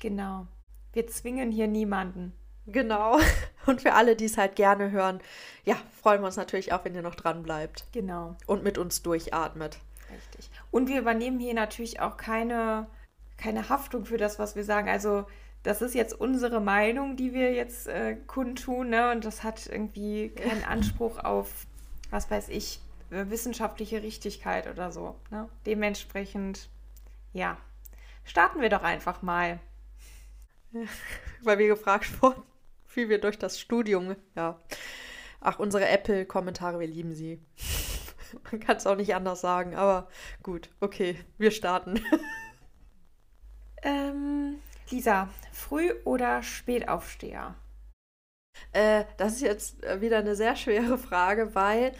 Speaker 2: Genau. Wir zwingen hier niemanden.
Speaker 1: Genau. Und für alle, die es halt gerne hören, ja, freuen wir uns natürlich auch, wenn ihr noch dran bleibt
Speaker 2: Genau.
Speaker 1: und mit uns durchatmet.
Speaker 2: Richtig. Und wir übernehmen hier natürlich auch keine, keine Haftung für das, was wir sagen. Also das ist jetzt unsere Meinung, die wir jetzt äh, kundtun, ne? Und das hat irgendwie keinen Anspruch auf, was weiß ich, wissenschaftliche Richtigkeit oder so. Ne? Dementsprechend, ja, starten wir doch einfach mal.
Speaker 1: Weil wir gefragt wurden, wie wir durch das Studium, ja. Ach, unsere Apple-Kommentare, wir lieben sie. Man kann es auch nicht anders sagen, aber gut, okay, wir starten.
Speaker 2: Ähm, Lisa, Früh- oder Spätaufsteher?
Speaker 1: Äh, das ist jetzt äh, wieder eine sehr schwere Frage, weil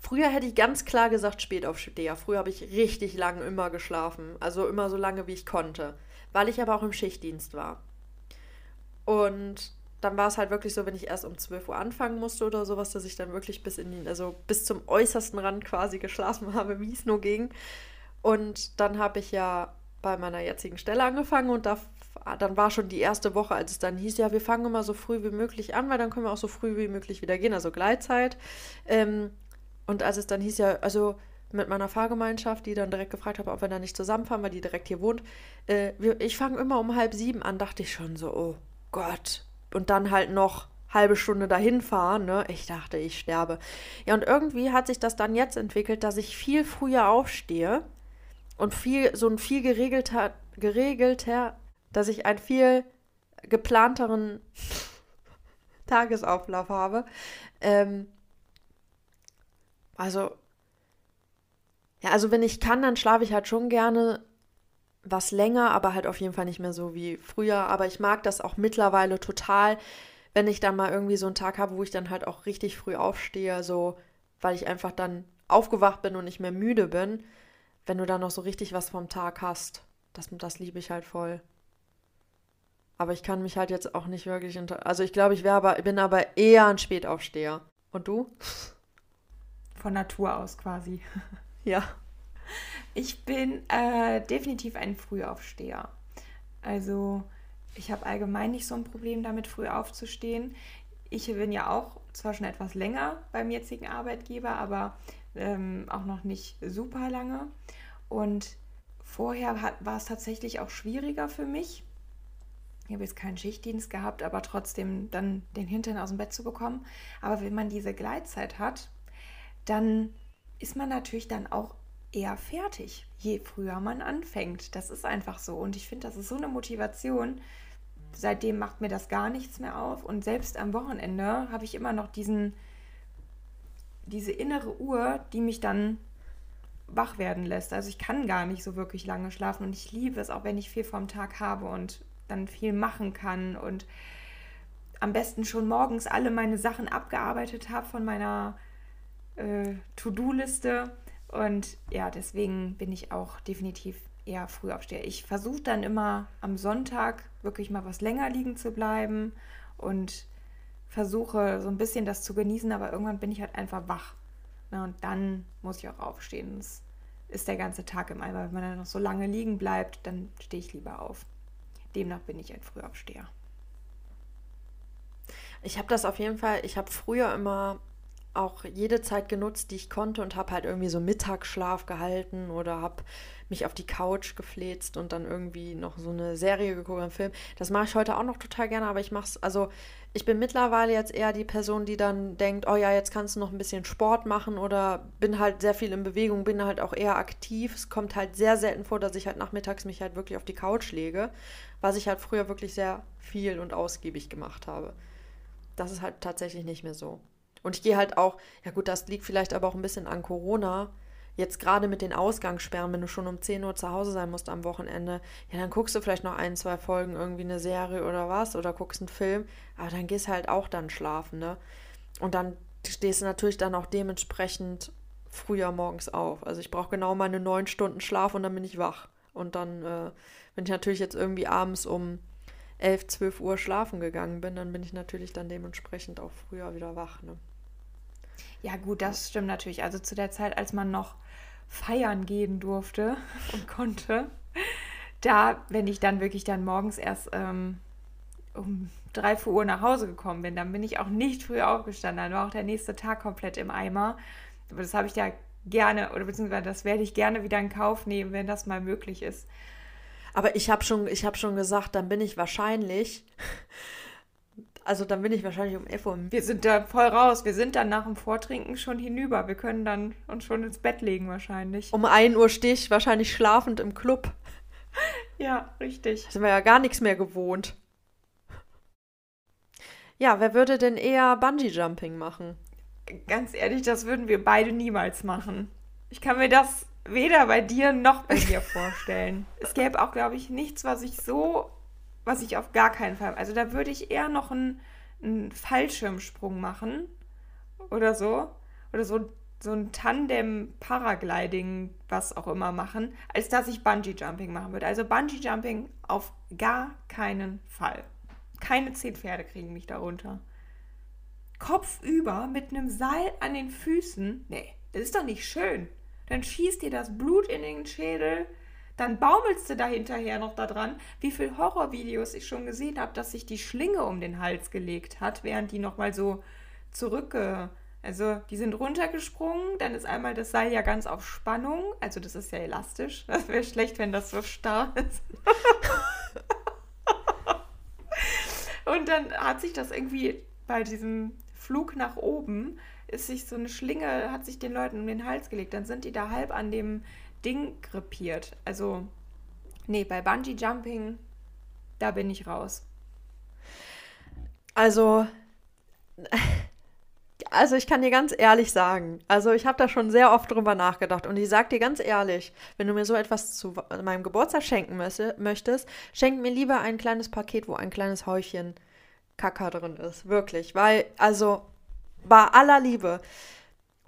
Speaker 1: früher hätte ich ganz klar gesagt Spätaufsteher. Früher habe ich richtig lange immer geschlafen. Also immer so lange, wie ich konnte. Weil ich aber auch im Schichtdienst war. Und dann war es halt wirklich so, wenn ich erst um 12 Uhr anfangen musste oder sowas, dass ich dann wirklich bis in den, also bis zum äußersten Rand quasi geschlafen habe, wie es nur ging. Und dann habe ich ja bei meiner jetzigen Stelle angefangen und da, dann war schon die erste Woche, als es dann hieß, ja, wir fangen immer so früh wie möglich an, weil dann können wir auch so früh wie möglich wieder gehen, also Gleitzeit. Ähm, und als es dann hieß, ja, also mit meiner Fahrgemeinschaft, die dann direkt gefragt hat, ob wir da nicht zusammenfahren, weil die direkt hier wohnt, äh, wir, ich fange immer um halb sieben an, dachte ich schon so, oh Gott. Und dann halt noch halbe Stunde dahin fahren, ne? Ich dachte, ich sterbe. Ja, und irgendwie hat sich das dann jetzt entwickelt, dass ich viel früher aufstehe und viel, so ein viel geregelter, geregelter, dass ich einen viel geplanteren Tagesauflauf habe. Ähm, also, ja, also wenn ich kann, dann schlafe ich halt schon gerne was länger, aber halt auf jeden Fall nicht mehr so wie früher. Aber ich mag das auch mittlerweile total, wenn ich dann mal irgendwie so einen Tag habe, wo ich dann halt auch richtig früh aufstehe, so, weil ich einfach dann aufgewacht bin und nicht mehr müde bin, wenn du dann noch so richtig was vom Tag hast. Das, das liebe ich halt voll. Aber ich kann mich halt jetzt auch nicht wirklich. Also ich glaube, ich wäre aber, bin aber eher ein Spätaufsteher. Und du?
Speaker 2: Von Natur aus quasi.
Speaker 1: Ja.
Speaker 2: Ich bin äh, definitiv ein Frühaufsteher. Also ich habe allgemein nicht so ein Problem damit, früh aufzustehen. Ich bin ja auch zwar schon etwas länger beim jetzigen Arbeitgeber, aber ähm, auch noch nicht super lange. Und vorher hat, war es tatsächlich auch schwieriger für mich. Ich habe jetzt keinen Schichtdienst gehabt, aber trotzdem dann den Hintern aus dem Bett zu bekommen. Aber wenn man diese Gleitzeit hat, dann ist man natürlich dann auch eher fertig, je früher man anfängt. Das ist einfach so. Und ich finde, das ist so eine Motivation. Seitdem macht mir das gar nichts mehr auf. Und selbst am Wochenende habe ich immer noch diesen, diese innere Uhr, die mich dann wach werden lässt. Also ich kann gar nicht so wirklich lange schlafen und ich liebe es, auch wenn ich viel vom Tag habe und dann viel machen kann und am besten schon morgens alle meine Sachen abgearbeitet habe von meiner äh, To-Do-Liste. Und ja, deswegen bin ich auch definitiv eher früh aufsteher. Ich versuche dann immer am Sonntag wirklich mal was länger liegen zu bleiben und versuche so ein bisschen das zu genießen, aber irgendwann bin ich halt einfach wach. Na, und dann muss ich auch aufstehen. Das ist der ganze Tag im Eimer. Wenn man dann noch so lange liegen bleibt, dann stehe ich lieber auf. Demnach bin ich ein Frühaufsteher.
Speaker 1: Ich habe das auf jeden Fall, ich habe früher immer auch jede Zeit genutzt, die ich konnte und habe halt irgendwie so Mittagsschlaf gehalten oder habe mich auf die Couch gefläzt und dann irgendwie noch so eine Serie geguckt, einen Film. Das mache ich heute auch noch total gerne, aber ich mache es, also ich bin mittlerweile jetzt eher die Person, die dann denkt, oh ja, jetzt kannst du noch ein bisschen Sport machen oder bin halt sehr viel in Bewegung, bin halt auch eher aktiv. Es kommt halt sehr selten vor, dass ich halt nachmittags mich halt wirklich auf die Couch lege, was ich halt früher wirklich sehr viel und ausgiebig gemacht habe. Das ist halt tatsächlich nicht mehr so. Und ich gehe halt auch, ja gut, das liegt vielleicht aber auch ein bisschen an Corona. Jetzt gerade mit den Ausgangssperren, wenn du schon um 10 Uhr zu Hause sein musst am Wochenende, ja, dann guckst du vielleicht noch ein, zwei Folgen irgendwie eine Serie oder was oder guckst einen Film, aber dann gehst halt auch dann schlafen, ne? Und dann stehst du natürlich dann auch dementsprechend früher morgens auf. Also ich brauche genau meine neun Stunden Schlaf und dann bin ich wach. Und dann, äh, wenn ich natürlich jetzt irgendwie abends um 11, 12 Uhr schlafen gegangen bin, dann bin ich natürlich dann dementsprechend auch früher wieder wach, ne?
Speaker 2: Ja, gut, das stimmt natürlich. Also zu der Zeit, als man noch feiern gehen durfte und konnte, da, wenn ich dann wirklich dann morgens erst ähm, um 3 4 Uhr nach Hause gekommen bin, dann bin ich auch nicht früh aufgestanden. Dann war auch der nächste Tag komplett im Eimer. Aber das habe ich ja gerne, oder beziehungsweise das werde ich gerne wieder in Kauf nehmen, wenn das mal möglich ist.
Speaker 1: Aber ich habe schon, hab schon gesagt, dann bin ich wahrscheinlich also dann bin ich wahrscheinlich um 11 Uhr.
Speaker 2: Wir sind da voll raus. Wir sind dann nach dem Vortrinken schon hinüber. Wir können dann uns schon ins Bett legen wahrscheinlich.
Speaker 1: Um 1 Uhr stehe ich wahrscheinlich schlafend im Club.
Speaker 2: ja, richtig.
Speaker 1: Da sind wir ja gar nichts mehr gewohnt. Ja, wer würde denn eher Bungee-Jumping machen?
Speaker 2: Ganz ehrlich, das würden wir beide niemals machen. Ich kann mir das weder bei dir noch bei dir vorstellen. Es gäbe auch, glaube ich, nichts, was ich so was ich auf gar keinen Fall. Also da würde ich eher noch einen, einen Fallschirmsprung machen oder so. Oder so, so ein Tandem-Paragliding, was auch immer machen, als dass ich Bungee-Jumping machen würde. Also Bungee-Jumping auf gar keinen Fall. Keine zehn Pferde kriegen mich darunter. Kopfüber mit einem Seil an den Füßen. Nee, das ist doch nicht schön. Dann schießt dir das Blut in den Schädel dann baumelst du da hinterher noch da dran, wie viele Horrorvideos ich schon gesehen habe, dass sich die Schlinge um den Hals gelegt hat, während die nochmal so zurückge... Also die sind runtergesprungen, dann ist einmal das Seil ja ganz auf Spannung, also das ist ja elastisch. Das wäre schlecht, wenn das so starr ist. Und dann hat sich das irgendwie bei diesem Flug nach oben, ist sich so eine Schlinge, hat sich den Leuten um den Hals gelegt. Dann sind die da halb an dem Ding krepiert. Also, nee, bei Bungee Jumping, da bin ich raus.
Speaker 1: Also, also ich kann dir ganz ehrlich sagen, also ich habe da schon sehr oft drüber nachgedacht und ich sag dir ganz ehrlich, wenn du mir so etwas zu meinem Geburtstag schenken möchtest, schenk mir lieber ein kleines Paket, wo ein kleines Häufchen Kacker drin ist, wirklich, weil also bei aller Liebe,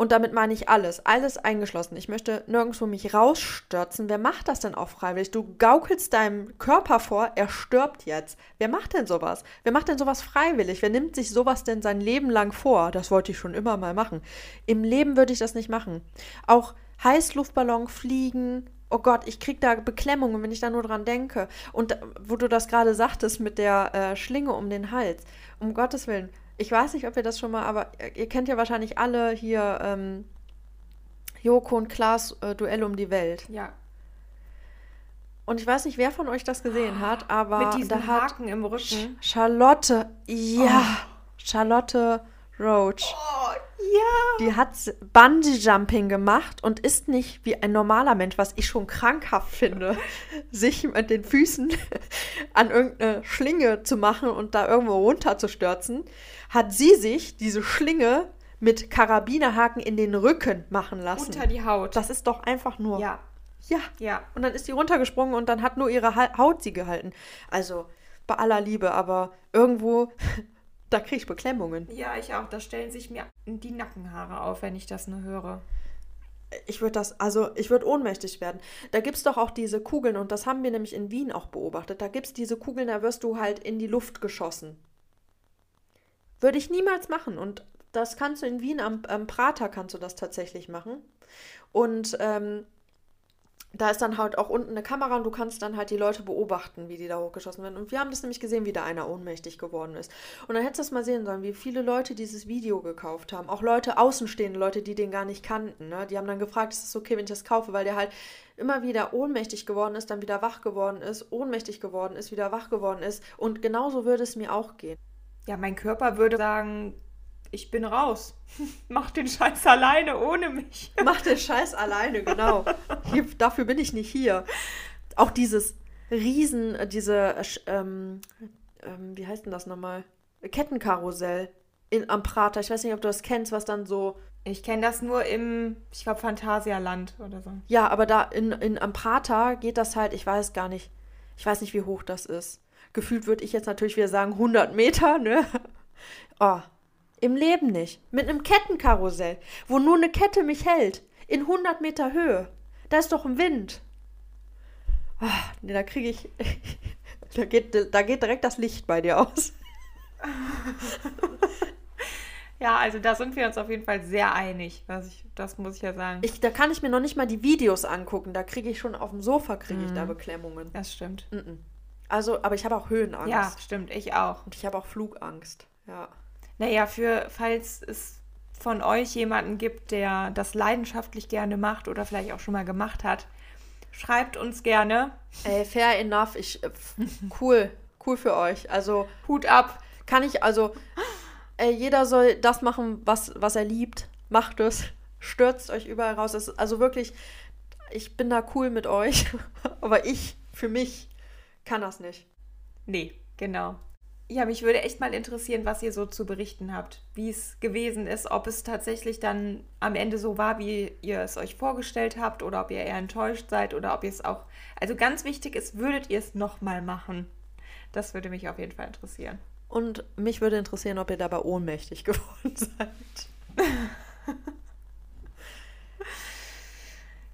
Speaker 1: und damit meine ich alles, alles eingeschlossen. Ich möchte nirgendwo mich rausstürzen. Wer macht das denn auch freiwillig? Du gaukelst deinem Körper vor, er stirbt jetzt. Wer macht denn sowas? Wer macht denn sowas freiwillig? Wer nimmt sich sowas denn sein Leben lang vor? Das wollte ich schon immer mal machen. Im Leben würde ich das nicht machen. Auch Heißluftballon fliegen, oh Gott, ich krieg da Beklemmungen, wenn ich da nur dran denke. Und wo du das gerade sagtest mit der äh, Schlinge um den Hals, um Gottes Willen, ich weiß nicht, ob ihr das schon mal, aber ihr kennt ja wahrscheinlich alle hier ähm, Joko und Klaas äh, Duell um die Welt.
Speaker 2: Ja.
Speaker 1: Und ich weiß nicht, wer von euch das gesehen hat, aber
Speaker 2: Mit diesen
Speaker 1: da hat
Speaker 2: Haken im Rücken.
Speaker 1: Charlotte, ja, Charlotte Roach.
Speaker 2: Oh, ja.
Speaker 1: Die hat Bungee-Jumping gemacht und ist nicht wie ein normaler Mensch, was ich schon krankhaft finde, sich mit den Füßen an irgendeine Schlinge zu machen und da irgendwo runterzustürzen, hat sie sich diese Schlinge mit Karabinerhaken in den Rücken machen lassen.
Speaker 2: Unter die Haut.
Speaker 1: Das ist doch einfach nur.
Speaker 2: ja.
Speaker 1: Ja.
Speaker 2: Ja.
Speaker 1: Und dann ist die runtergesprungen und dann hat nur ihre Ha- Haut sie gehalten. Also bei aller Liebe, aber irgendwo, da kriege ich Beklemmungen.
Speaker 2: Ja, ich auch. Da stellen sich mir die Nackenhaare auf, wenn ich das nur höre.
Speaker 1: Ich würde das, also ich würde ohnmächtig werden. Da gibt es doch auch diese Kugeln und das haben wir nämlich in Wien auch beobachtet. Da gibt es diese Kugeln, da wirst du halt in die Luft geschossen. Würde ich niemals machen und das kannst du in Wien am, am Prater kannst du das tatsächlich machen. Und ähm, da ist dann halt auch unten eine Kamera und du kannst dann halt die Leute beobachten, wie die da hochgeschossen werden. Und wir haben das nämlich gesehen, wie da einer ohnmächtig geworden ist. Und dann hättest du das mal sehen sollen, wie viele Leute dieses Video gekauft haben. Auch Leute, außenstehende Leute, die den gar nicht kannten. Ne? Die haben dann gefragt, ist es okay, wenn ich das kaufe, weil der halt immer wieder ohnmächtig geworden ist, dann wieder wach geworden ist, ohnmächtig geworden ist, wieder wach geworden ist. Und genauso würde es mir auch gehen.
Speaker 2: Ja, mein Körper würde sagen, ich bin raus. Mach den Scheiß alleine ohne mich.
Speaker 1: Mach den Scheiß alleine, genau. Hier, dafür bin ich nicht hier. Auch dieses Riesen, äh, diese, äh, ähm, ähm, wie heißt denn das nochmal? Kettenkarussell in, am Prater. Ich weiß nicht, ob du das kennst, was dann so.
Speaker 2: Ich kenne das nur im, ich glaube, Phantasialand oder so.
Speaker 1: Ja, aber da in, in am Prater geht das halt, ich weiß gar nicht. Ich weiß nicht, wie hoch das ist. Gefühlt würde ich jetzt natürlich wieder sagen 100 Meter, ne? Oh, im Leben nicht. Mit einem Kettenkarussell, wo nur eine Kette mich hält. In 100 Meter Höhe. Da ist doch ein Wind. Ah, nee, da kriege ich. Da geht, da geht direkt das Licht bei dir aus.
Speaker 2: Ja, also da sind wir uns auf jeden Fall sehr einig. Was ich, das muss ich ja sagen.
Speaker 1: Ich, da kann ich mir noch nicht mal die Videos angucken. Da kriege ich schon auf dem Sofa kriege ich da Beklemmungen.
Speaker 2: das stimmt.
Speaker 1: Mhm. Also, aber ich habe auch Höhenangst.
Speaker 2: Ja, stimmt. Ich auch.
Speaker 1: Und ich habe auch Flugangst. Ja.
Speaker 2: Naja, für, falls es von euch jemanden gibt, der das leidenschaftlich gerne macht oder vielleicht auch schon mal gemacht hat, schreibt uns gerne.
Speaker 1: Ey, fair enough. Ich, äh, cool. Cool für euch. Also,
Speaker 2: Hut ab.
Speaker 1: kann ich, also, ey, jeder soll das machen, was, was er liebt. Macht es. Stürzt euch überall raus. Also wirklich, ich bin da cool mit euch. Aber ich, für mich, kann das nicht.
Speaker 2: Nee, genau. Ja, mich würde echt mal interessieren, was ihr so zu berichten habt, wie es gewesen ist, ob es tatsächlich dann am Ende so war, wie ihr es euch vorgestellt habt, oder ob ihr eher enttäuscht seid, oder ob ihr es auch. Also ganz wichtig ist, würdet ihr es nochmal machen? Das würde mich auf jeden Fall interessieren.
Speaker 1: Und mich würde interessieren, ob ihr dabei ohnmächtig geworden seid.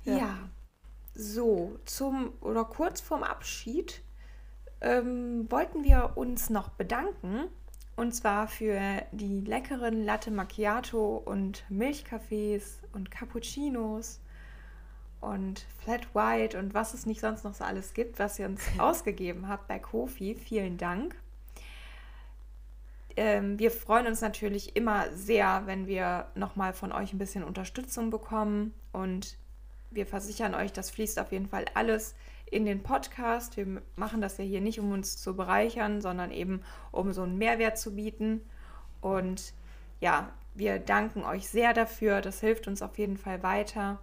Speaker 2: Ja.
Speaker 1: Ja.
Speaker 2: So, zum oder kurz vorm Abschied ähm, wollten wir uns noch bedanken. Und zwar für die leckeren Latte Macchiato und Milchkaffees und Cappuccinos und Flat White und was es nicht sonst noch so alles gibt, was ihr uns ausgegeben habt bei Kofi. Vielen Dank. Ähm, wir freuen uns natürlich immer sehr, wenn wir nochmal von euch ein bisschen Unterstützung bekommen und wir versichern euch, das fließt auf jeden Fall alles in den Podcast. Wir machen das ja hier nicht, um uns zu bereichern, sondern eben, um so einen Mehrwert zu bieten. Und ja, wir danken euch sehr dafür. Das hilft uns auf jeden Fall weiter.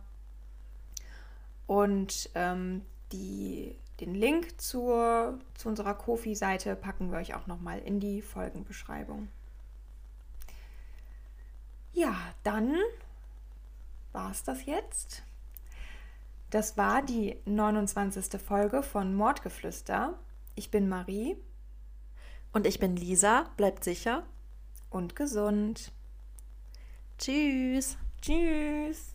Speaker 2: Und ähm, die, den Link zur, zu unserer Kofi-Seite packen wir euch auch nochmal in die Folgenbeschreibung. Ja, dann war es das jetzt. Das war die 29. Folge von Mordgeflüster. Ich bin Marie.
Speaker 1: Und ich bin Lisa. Bleibt sicher.
Speaker 2: Und gesund.
Speaker 1: Tschüss.
Speaker 2: Tschüss.